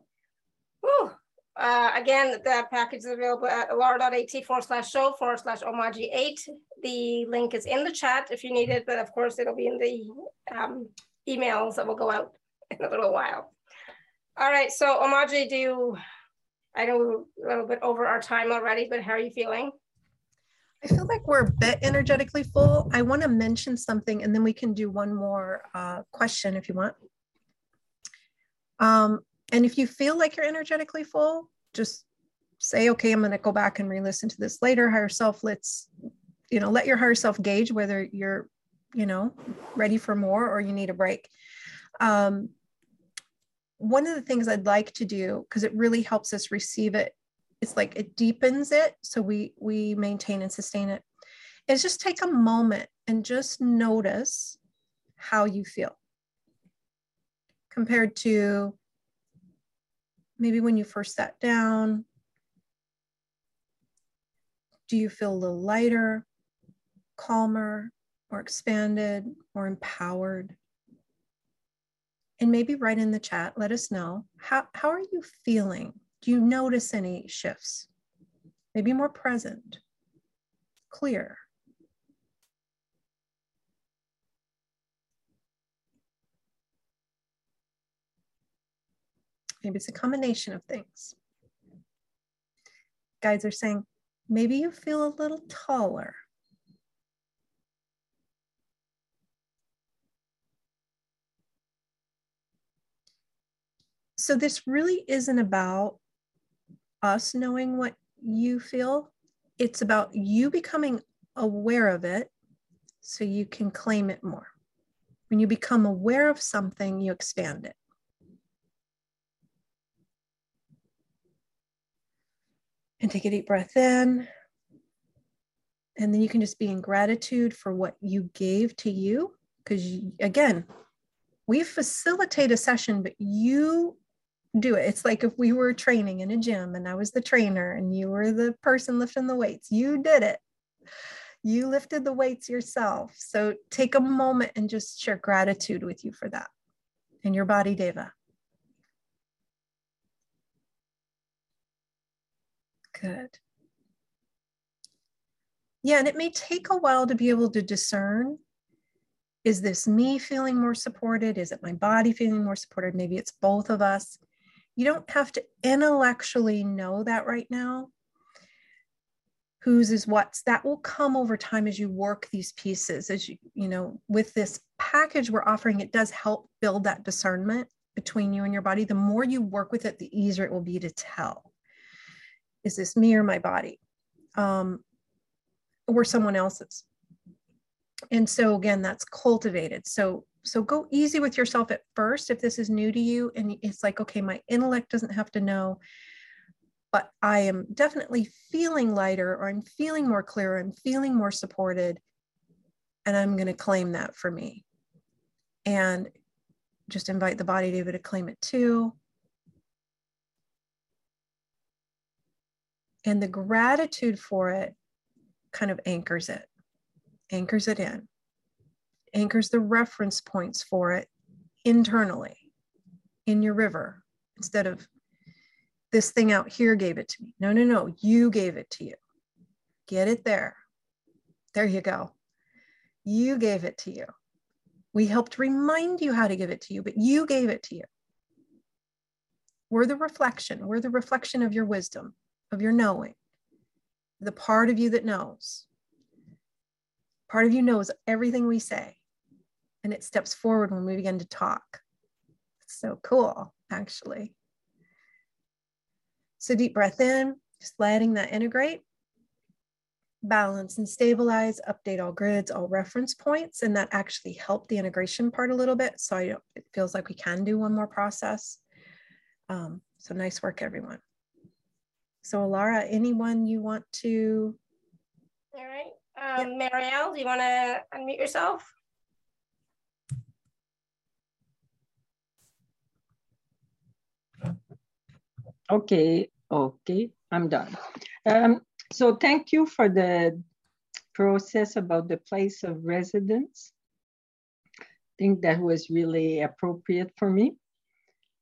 Whew. Uh, again, the package is available at alara.at forward slash show forward slash omaji 8. The link is in the chat if you need it, but of course it'll be in the um, emails that will go out in a little while. All right, so Omaji, do you I know we're a little bit over our time already, but how are you feeling? I feel like we're a bit energetically full. I want to mention something and then we can do one more uh, question if you want. Um, and if you feel like you're energetically full, just say, okay, I'm going to go back and re-listen to this later. Higher self, let's, you know, let your higher self gauge whether you're, you know, ready for more or you need a break. Um, one of the things I'd like to do, because it really helps us receive it it's like it deepens it so we we maintain and sustain it. Is just take a moment and just notice how you feel compared to maybe when you first sat down. Do you feel a little lighter calmer or expanded or empowered? And maybe write in the chat let us know how, how are you feeling do you notice any shifts? Maybe more present, clear. Maybe it's a combination of things. Guides are saying, maybe you feel a little taller. So this really isn't about us knowing what you feel. It's about you becoming aware of it so you can claim it more. When you become aware of something, you expand it. And take a deep breath in. And then you can just be in gratitude for what you gave to you. Because again, we facilitate a session, but you do it. It's like if we were training in a gym and I was the trainer and you were the person lifting the weights, you did it. You lifted the weights yourself. So take a moment and just share gratitude with you for that in your body, Deva. Good. Yeah, and it may take a while to be able to discern is this me feeling more supported? Is it my body feeling more supported? Maybe it's both of us you don't have to intellectually know that right now. Whose is what's that will come over time as you work these pieces as you you know with this package we're offering it does help build that discernment between you and your body. The more you work with it the easier it will be to tell. Is this me or my body? Um, or someone else's. And so again that's cultivated. So so go easy with yourself at first if this is new to you and it's like okay my intellect doesn't have to know but i am definitely feeling lighter or i'm feeling more clear i'm feeling more supported and i'm going to claim that for me. And just invite the body to be able to claim it too. And the gratitude for it kind of anchors it anchors it in anchors the reference points for it internally in your river instead of this thing out here gave it to me. No, no, no, you gave it to you. Get it there. There you go. You gave it to you. We helped remind you how to give it to you, but you gave it to you. We're the reflection. We're the reflection of your wisdom, of your knowing, the part of you that knows. Part of you knows everything we say and it steps forward when we begin to talk. It's so cool, actually. So deep breath in, just letting that integrate, balance and stabilize, update all grids, all reference points, and that actually helped the integration part a little bit. So I, it feels like we can do one more process. Um, so nice work, everyone. So Alara, anyone you want to? All right. Um, yep. Marielle, do you want to unmute yourself? Okay, okay, I'm done. Um, so thank you for the process about the place of residence. I think that was really appropriate for me.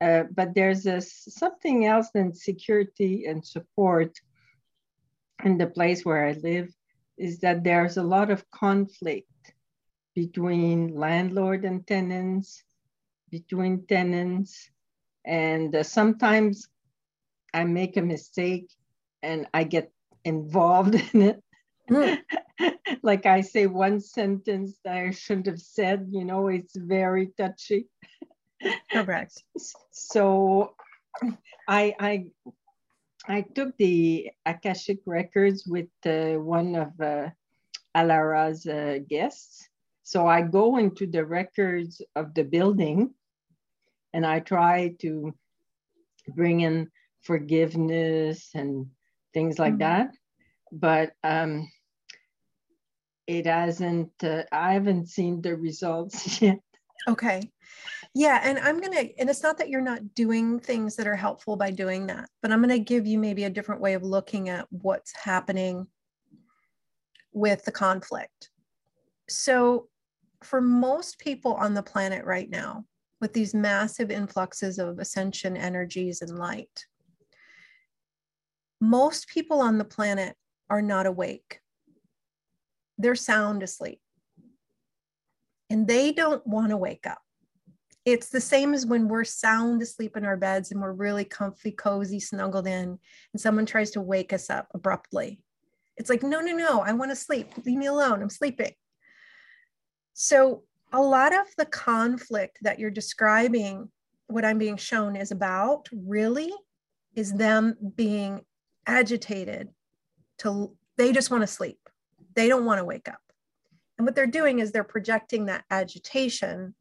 Uh, but there's a, something else than security and support in the place where I live is that there's a lot of conflict between landlord and tenants, between tenants, and uh, sometimes I make a mistake and I get involved (laughs) in it. Mm. (laughs) like I say one sentence that I shouldn't have said, you know, it's very touchy. Correct. (laughs) So I I I took the Akashic records with uh, one of uh, Alara's uh, guests. So I go into the records of the building and I try to bring in forgiveness and things like mm-hmm. that. But um, it hasn't, uh, I haven't seen the results (laughs) yet. Okay. Yeah. And I'm going to, and it's not that you're not doing things that are helpful by doing that, but I'm going to give you maybe a different way of looking at what's happening with the conflict. So, for most people on the planet right now, with these massive influxes of ascension energies and light, most people on the planet are not awake. They're sound asleep. And they don't want to wake up. It's the same as when we're sound asleep in our beds and we're really comfy, cozy, snuggled in, and someone tries to wake us up abruptly. It's like, no, no, no, I want to sleep. Leave me alone. I'm sleeping. So, a lot of the conflict that you're describing, what I'm being shown is about, really is them being agitated to they just want to sleep. They don't want to wake up. And what they're doing is they're projecting that agitation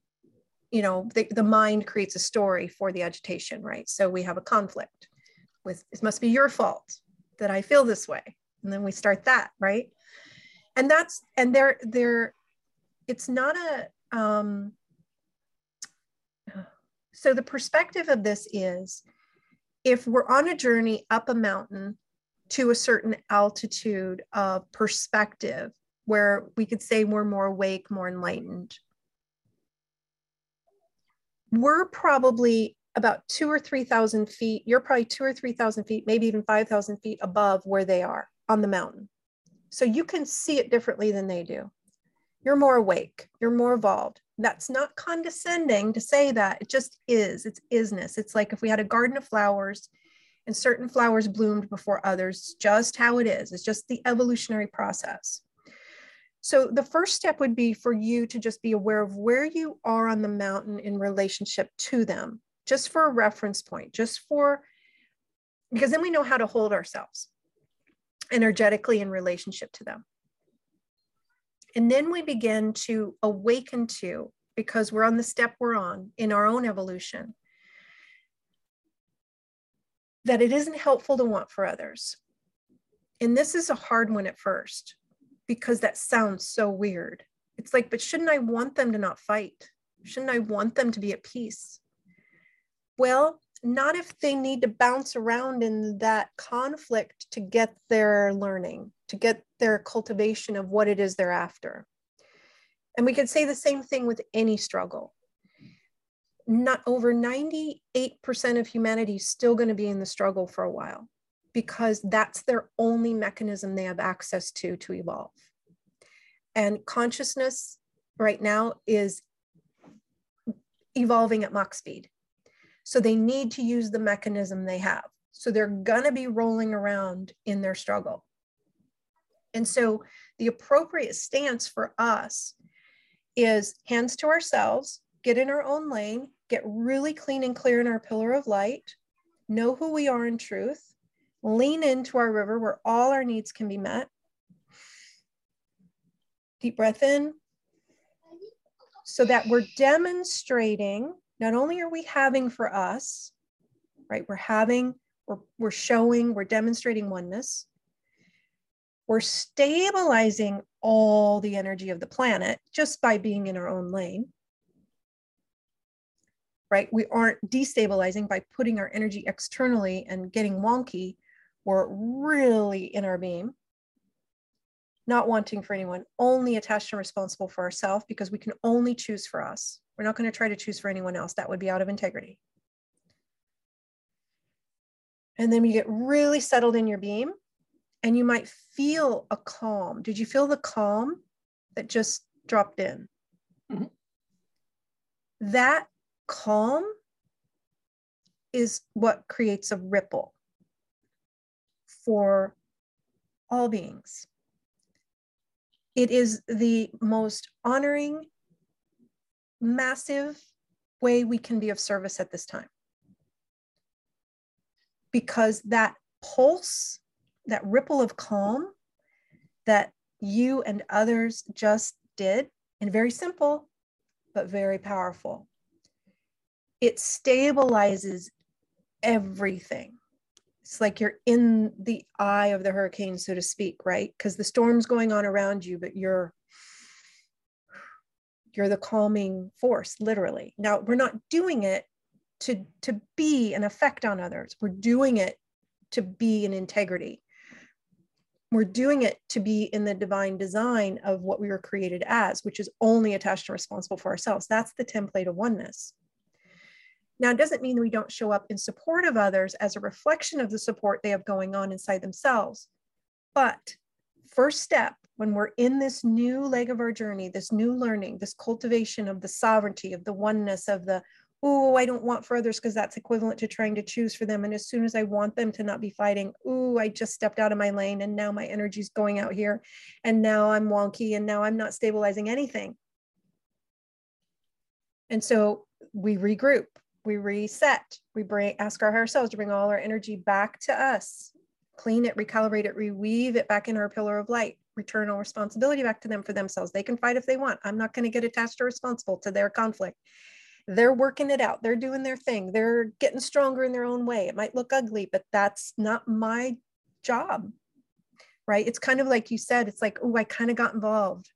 you know the, the mind creates a story for the agitation right? So we have a conflict with it must be your fault that i feel this way. And then we start that right? And that's and they're they're it's not a um so the perspective of this is if we're on a journey up a mountain to a certain altitude of perspective where we could say we're more awake, more enlightened, we're probably about two or 3,000 feet. You're probably two or 3,000 feet, maybe even 5,000 feet above where they are on the mountain. So you can see it differently than they do. You're more awake, you're more evolved. That's not condescending to say that. It just is. It's isness. It's like if we had a garden of flowers and certain flowers bloomed before others, just how it is. It's just the evolutionary process. So the first step would be for you to just be aware of where you are on the mountain in relationship to them, just for a reference point, just for, because then we know how to hold ourselves energetically in relationship to them. And then we begin to awaken to, because we're on the step we're on in our own evolution, that it isn't helpful to want for others. And this is a hard one at first because that sounds so weird. It's like, but shouldn't I want them to not fight? Shouldn't I want them to be at peace? Well, not if they need to bounce around in that conflict to get their learning, to get their cultivation of what it is they're after. And we could say the same thing with any struggle. Not over 98% of humanity is still going to be in the struggle for a while because that's their only mechanism they have access to to evolve. And consciousness right now is evolving at Mach speed. So they need to use the mechanism they have. So they're going to be rolling around in their struggle. And so the appropriate stance for us is hands to ourselves, get in our own lane, get really clean and clear in our pillar of light, know who we are in truth, lean into our river where all our needs can be met. Deep breath in so that we're demonstrating not only are we having for us, right? We're having, we're, we're showing, we're demonstrating oneness. We're stabilizing all the energy of the planet just by being in our own lane. Right? We aren't destabilizing by putting our energy externally and getting wonky. We're really in our beam not wanting for anyone, only attached and responsible for ourselves because we can only choose for us. We're not going to try to choose for anyone else. That would be out of integrity. And then you get really settled in your beam and you might feel a calm. Did you feel the calm that just dropped in? Mm-hmm. That calm is what creates a ripple. for all beings. It is the most honoring, massive way we can be of service at this time. Because that pulse, that ripple of calm that you and others just did, and very simple, but very powerful, it stabilizes everything. It's like you're in the eye of the hurricane, so to speak, right? Because the storm's going on around you, but you're you're the calming force, literally. Now we're not doing it to to be an effect on others. We're doing it to be an integrity. We're doing it to be in the divine design of what we were created as, which is only attached and responsible for ourselves. That's the template of oneness. Now, it doesn't mean that we don't show up in support of others as a reflection of the support they have going on inside themselves. But first step when we're in this new leg of our journey, this new learning, this cultivation of the sovereignty, of the oneness, of the, oh, I don't want for others because that's equivalent to trying to choose for them. And as soon as I want them to not be fighting, oh, I just stepped out of my lane and now my energy's going out here. And now I'm wonky and now I'm not stabilizing anything. And so we regroup we reset, we bring ask our higher selves to bring all our energy back to us, clean it, recalibrate it, reweave it back in our pillar of light, return all responsibility back to them for themselves. They can fight if they want. I'm not going to get attached or responsible to their conflict. They're working it out. They're doing their thing. They're getting stronger in their own way. It might look ugly, but that's not my job. Right? It's kind of like you said, it's like, oh, I kind of got involved.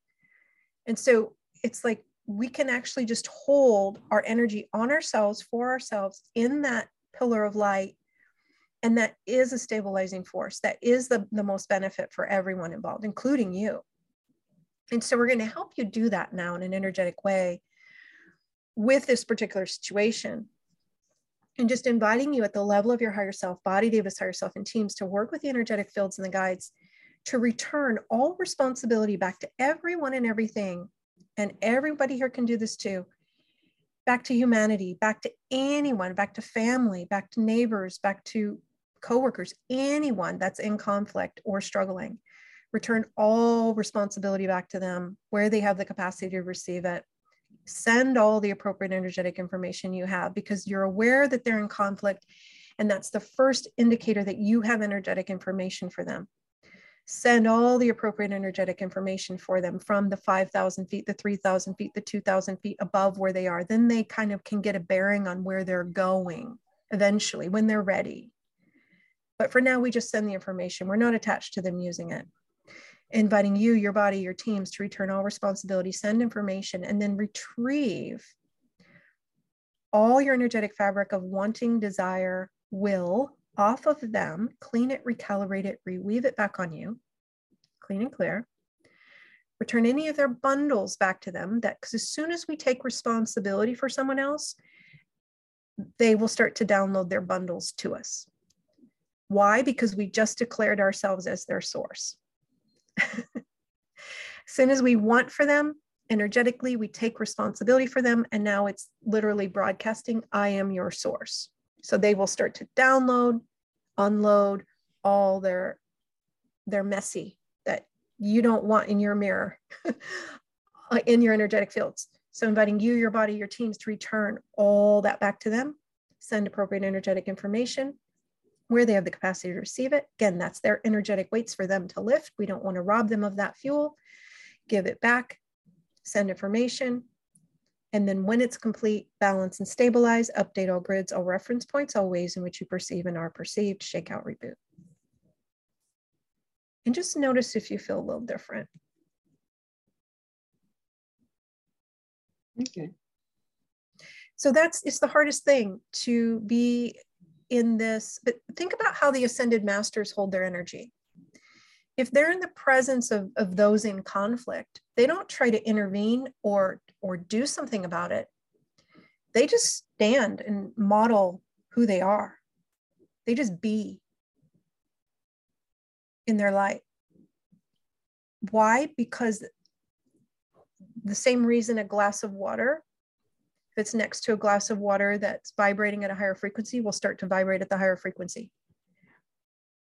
And so it's like we can actually just hold our energy on ourselves for ourselves in that pillar of light and that is a stabilizing force that is the, the most benefit for everyone involved including you and so we're going to help you do that now in an energetic way with this particular situation. And just inviting you at the level of your higher self body deva's higher self and teams to work with the energetic fields and the guides to return all responsibility back to everyone and everything. And everybody here can do this too. Back to humanity back to anyone back to family back to neighbors back to coworkers anyone that's in conflict or struggling. Return all responsibility back to them where they have the capacity to receive it send all the appropriate energetic information you have because you're aware that they're in conflict and that's the first indicator that you have energetic information for them send all the appropriate energetic information for them from the 5,000 feet, the 3,000 feet, the 2,000 feet above where they are. Then they kind of can get a bearing on where they're going eventually when they're ready. But for now, we just send the information. We're not attached to them using it. Inviting you, your body, your teams to return all responsibility, send information, and then retrieve all your energetic fabric of wanting, desire, will, off of them, clean it, recalibrate it, reweave it back on you, clean and clear. Return any of their bundles back to them that because as soon as we take responsibility for someone else, they will start to download their bundles to us. Why? Because we just declared ourselves as their source. (laughs) as soon as we want for them, energetically, we take responsibility for them. And now it's literally broadcasting I am your source. So they will start to download, unload all their their messy that you don't want in your mirror (laughs) in your energetic fields. So inviting you, your body, your teams to return all that back to them, send appropriate energetic information where they have the capacity to receive it. Again, that's their energetic weights for them to lift. We don't want to rob them of that fuel. Give it back, send information, and then when it's complete, balance and stabilize, update all grids, all reference points, all ways in which you perceive and are perceived, shake out, reboot. And just notice if you feel a little different. Okay. So that's, it's the hardest thing to be in this, but think about how the ascended masters hold their energy. If they're in the presence of, of those in conflict, they don't try to intervene or or do something about it. They just stand and model who they are. They just be in their light. Why? Because the same reason a glass of water if it's next to a glass of water that's vibrating at a higher frequency will start to vibrate at the higher frequency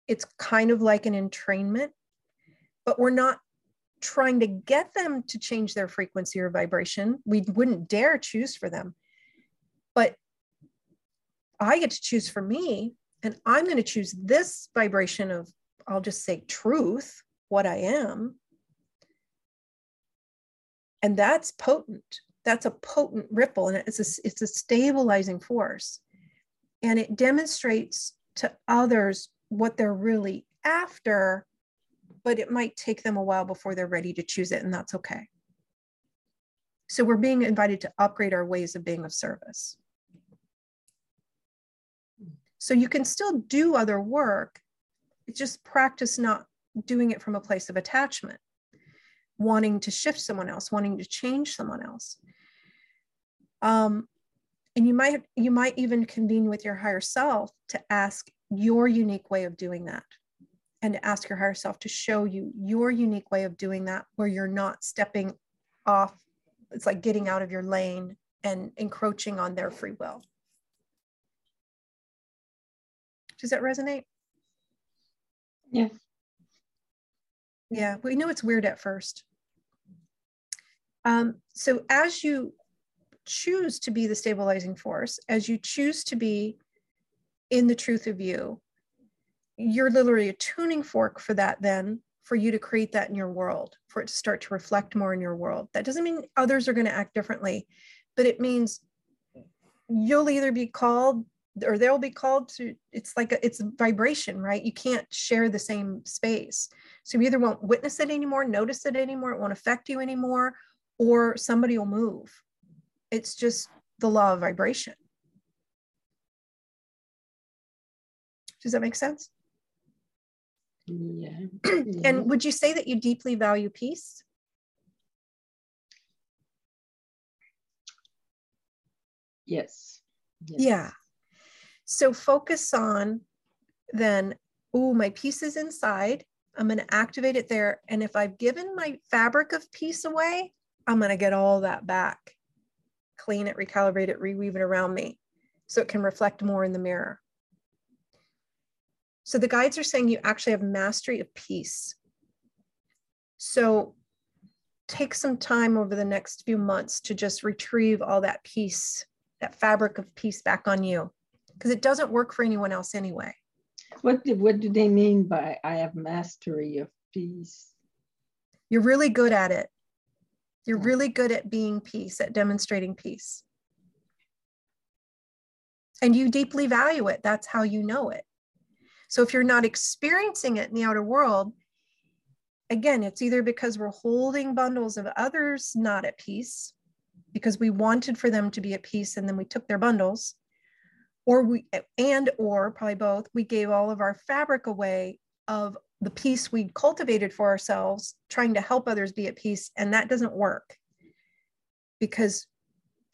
it's kind of like an entrainment, but we're not trying to get them to change their frequency or vibration. We wouldn't dare choose for them. But I get to choose for me, and I'm going to choose this vibration of, I'll just say truth, what I am. And that's potent. That's a potent ripple, and it's a, it's a stabilizing force. And it demonstrates to others what they're really after but it might take them a while before they're ready to choose it, and that's okay. So we're being invited to upgrade our ways of being of service. So you can still do other work, just practice not doing it from a place of attachment, wanting to shift someone else, wanting to change someone else. Um, and you might you might even convene with your higher self to ask your unique way of doing that and to ask your higher self to show you your unique way of doing that where you're not stepping off it's like getting out of your lane and encroaching on their free will. Does that resonate? Yeah. Yeah we know it's weird at first. Um, so as you choose to be the stabilizing force as you choose to be in the truth of you you're literally a tuning fork for that then for you to create that in your world for it to start to reflect more in your world. That doesn't mean others are going to act differently but it means you'll either be called or they'll be called to it's like a, it's a vibration right? You can't share the same space. So you either won't witness it anymore notice it anymore it won't affect you anymore or somebody will move it's just the law of vibration does that make sense yeah. (clears throat) and would you say that you deeply value peace? Yes. yes. Yeah. So focus on then, oh, my peace is inside. I'm going to activate it there. And if I've given my fabric of peace away, I'm going to get all that back, clean it, recalibrate it, reweave it around me so it can reflect more in the mirror. So the guides are saying you actually have mastery of peace. So take some time over the next few months to just retrieve all that peace, that fabric of peace back on you, because it doesn't work for anyone else anyway. What do, what do they mean by I have mastery of peace? You're really good at it. You're really good at being peace, at demonstrating peace. And you deeply value it. That's how you know it. So if you're not experiencing it in the outer world, again, it's either because we're holding bundles of others not at peace, because we wanted for them to be at peace and then we took their bundles, or we, and or probably both, we gave all of our fabric away of the peace we cultivated for ourselves, trying to help others be at peace. And that doesn't work because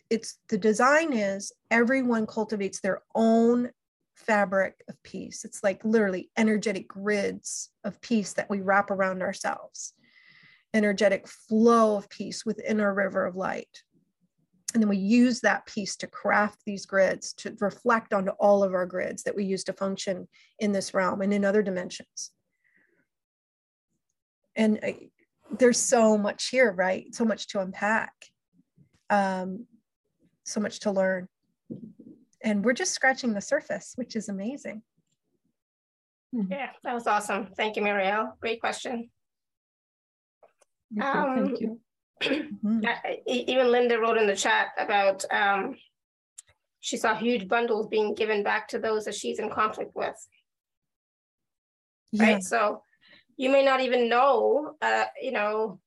it's the design is everyone cultivates their own fabric of peace. It's like literally energetic grids of peace that we wrap around ourselves, energetic flow of peace within our river of light. And then we use that peace to craft these grids to reflect onto all of our grids that we use to function in this realm and in other dimensions. And uh, there's so much here, right? So much to unpack, um, so much to learn and we're just scratching the surface, which is amazing. Hmm. Yeah, that was awesome. Thank you, Marielle. Great question. um, thank you. Mm-hmm. even Linda wrote in the chat about um, she saw huge bundles being given back to those that she's in conflict with. Yeah. Right. So you may not even know, uh, you know,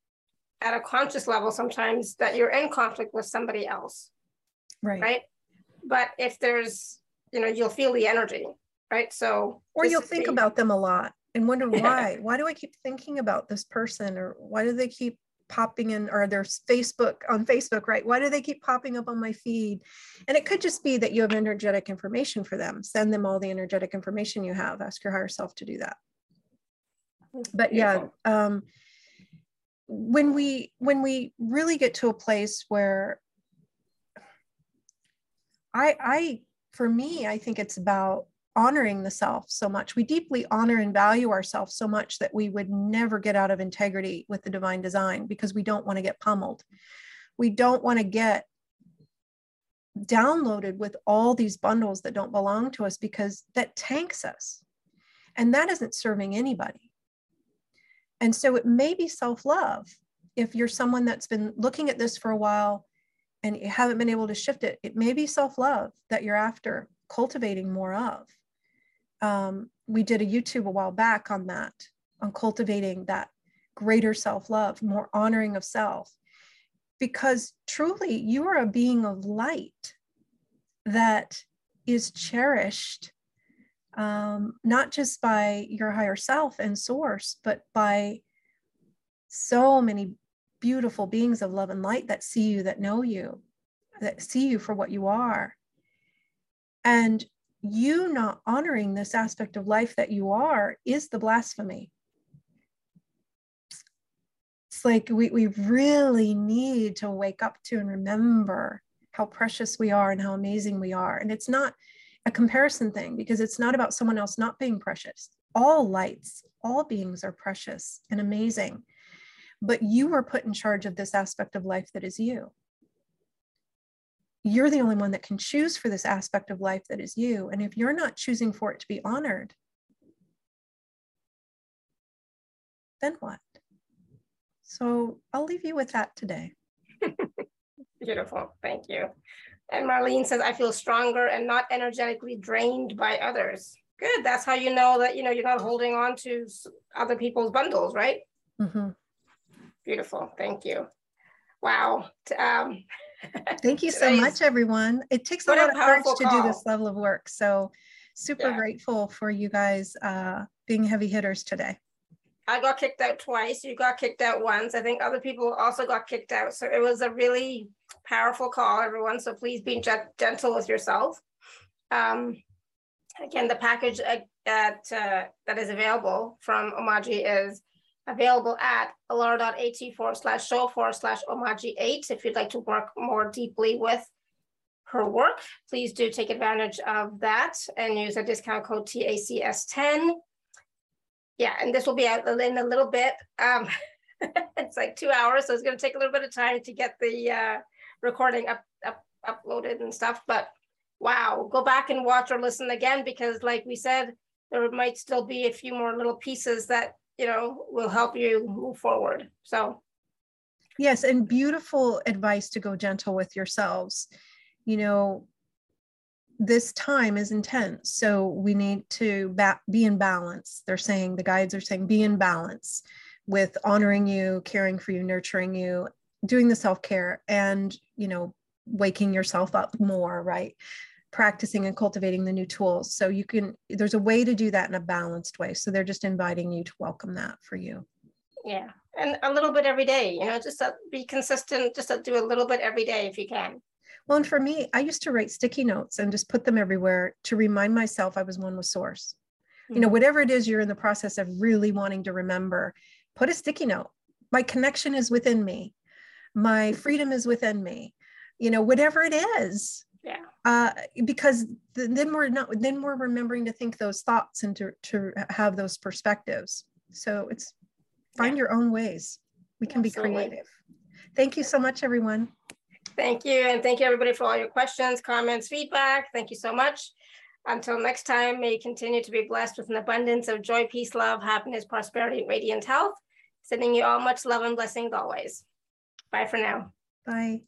at a conscious level sometimes that you're in conflict with somebody else. Right. Right? But if there's you know you'll feel the energy right? So or you'll think the, about them a lot and wonder (laughs) why. Why do i keep thinking about this person or why do they keep popping in or there's facebook on facebook right? Why do they keep popping up on my feed? And it could just be that you have energetic information for them. Send them all the energetic information you have. Ask your higher self to do that but yeah um when we when we really get to a place where I, I, for me, I think it's about honoring the self so much. We deeply honor and value ourselves so much that we would never get out of integrity with the divine design because we don't want to get pummeled. We don't want to get downloaded with all these bundles that don't belong to us because that tanks us. And that isn't serving anybody. And so it may be self love. If you're someone that's been looking at this for a while and you haven't been able to shift it, it may be self love that you're after cultivating more of. Um, we did a YouTube a while back on that, on cultivating that greater self love, more honoring of self. Because truly, you are a being of light that is cherished um, not just by your higher self and source, but by so many beautiful beings of love and light that see you, that know you, that see you for what you are. And you not honoring this aspect of life that you are is the blasphemy. It's like we, we really need to wake up to and remember how precious we are and how amazing we are. And it's not a comparison thing because it's not about someone else not being precious. All lights, all beings are precious and amazing. But you are put in charge of this aspect of life that is you. You're the only one that can choose for this aspect of life that is you. And if you're not choosing for it to be honored, then what? So I'll leave you with that today. (laughs) Beautiful. Thank you. And Marlene says, I feel stronger and not energetically drained by others. Good. That's how you know that, you know, you're not holding on to other people's bundles, right? Mm-hmm. Beautiful. Thank you. Wow. Um, (laughs) Thank you so much, everyone. It takes a lot of courage to call. do this level of work. So super yeah. grateful for you guys uh, being heavy hitters today. I got kicked out twice. You got kicked out once. I think other people also got kicked out. So it was a really powerful call, everyone. So please be gentle with yourself. Um, again, the package at, at uh, that is available from Omaji is available at alara.at forward slash show forward slash Omaji 8. If you'd like to work more deeply with her work, please do take advantage of that and use a discount code TACS10 yeah, and this will be out in a little bit. Um, (laughs) it's like two hours, so it's going to take a little bit of time to get the uh, recording up, up uploaded and stuff. But wow, go back and watch or listen again because, like we said, there might still be a few more little pieces that you know will help you move forward. So, yes, and beautiful advice to go gentle with yourselves. You know, this time is intense. So we need to ba- be in balance. They're saying, the guides are saying, be in balance with honoring you, caring for you, nurturing you, doing the self care, and, you know, waking yourself up more, right? Practicing and cultivating the new tools. So you can, there's a way to do that in a balanced way. So they're just inviting you to welcome that for you. Yeah. And a little bit every day, you know, just uh, be consistent, just uh, do a little bit every day if you can. Well, and for me, I used to write sticky notes and just put them everywhere to remind myself I was one with source. Mm-hmm. You know, hmm. whatever it is you're in the process of really wanting to remember, put a sticky note. My connection is within me. My freedom is within me. You know, whatever it is. Yeah. Uh, because th- then we're not then we're remembering to think those thoughts and to to have those perspectives. So it's find yeah. your own ways. We can Absolutely. be creative. Thank you so much, everyone. Thank you. And thank you everybody for all your questions, comments, feedback. Thank you so much. Until next time, may you continue to be blessed with an abundance of joy, peace, love, happiness, prosperity, and radiant health. Sending you all much love and blessings always. Bye for now. Bye.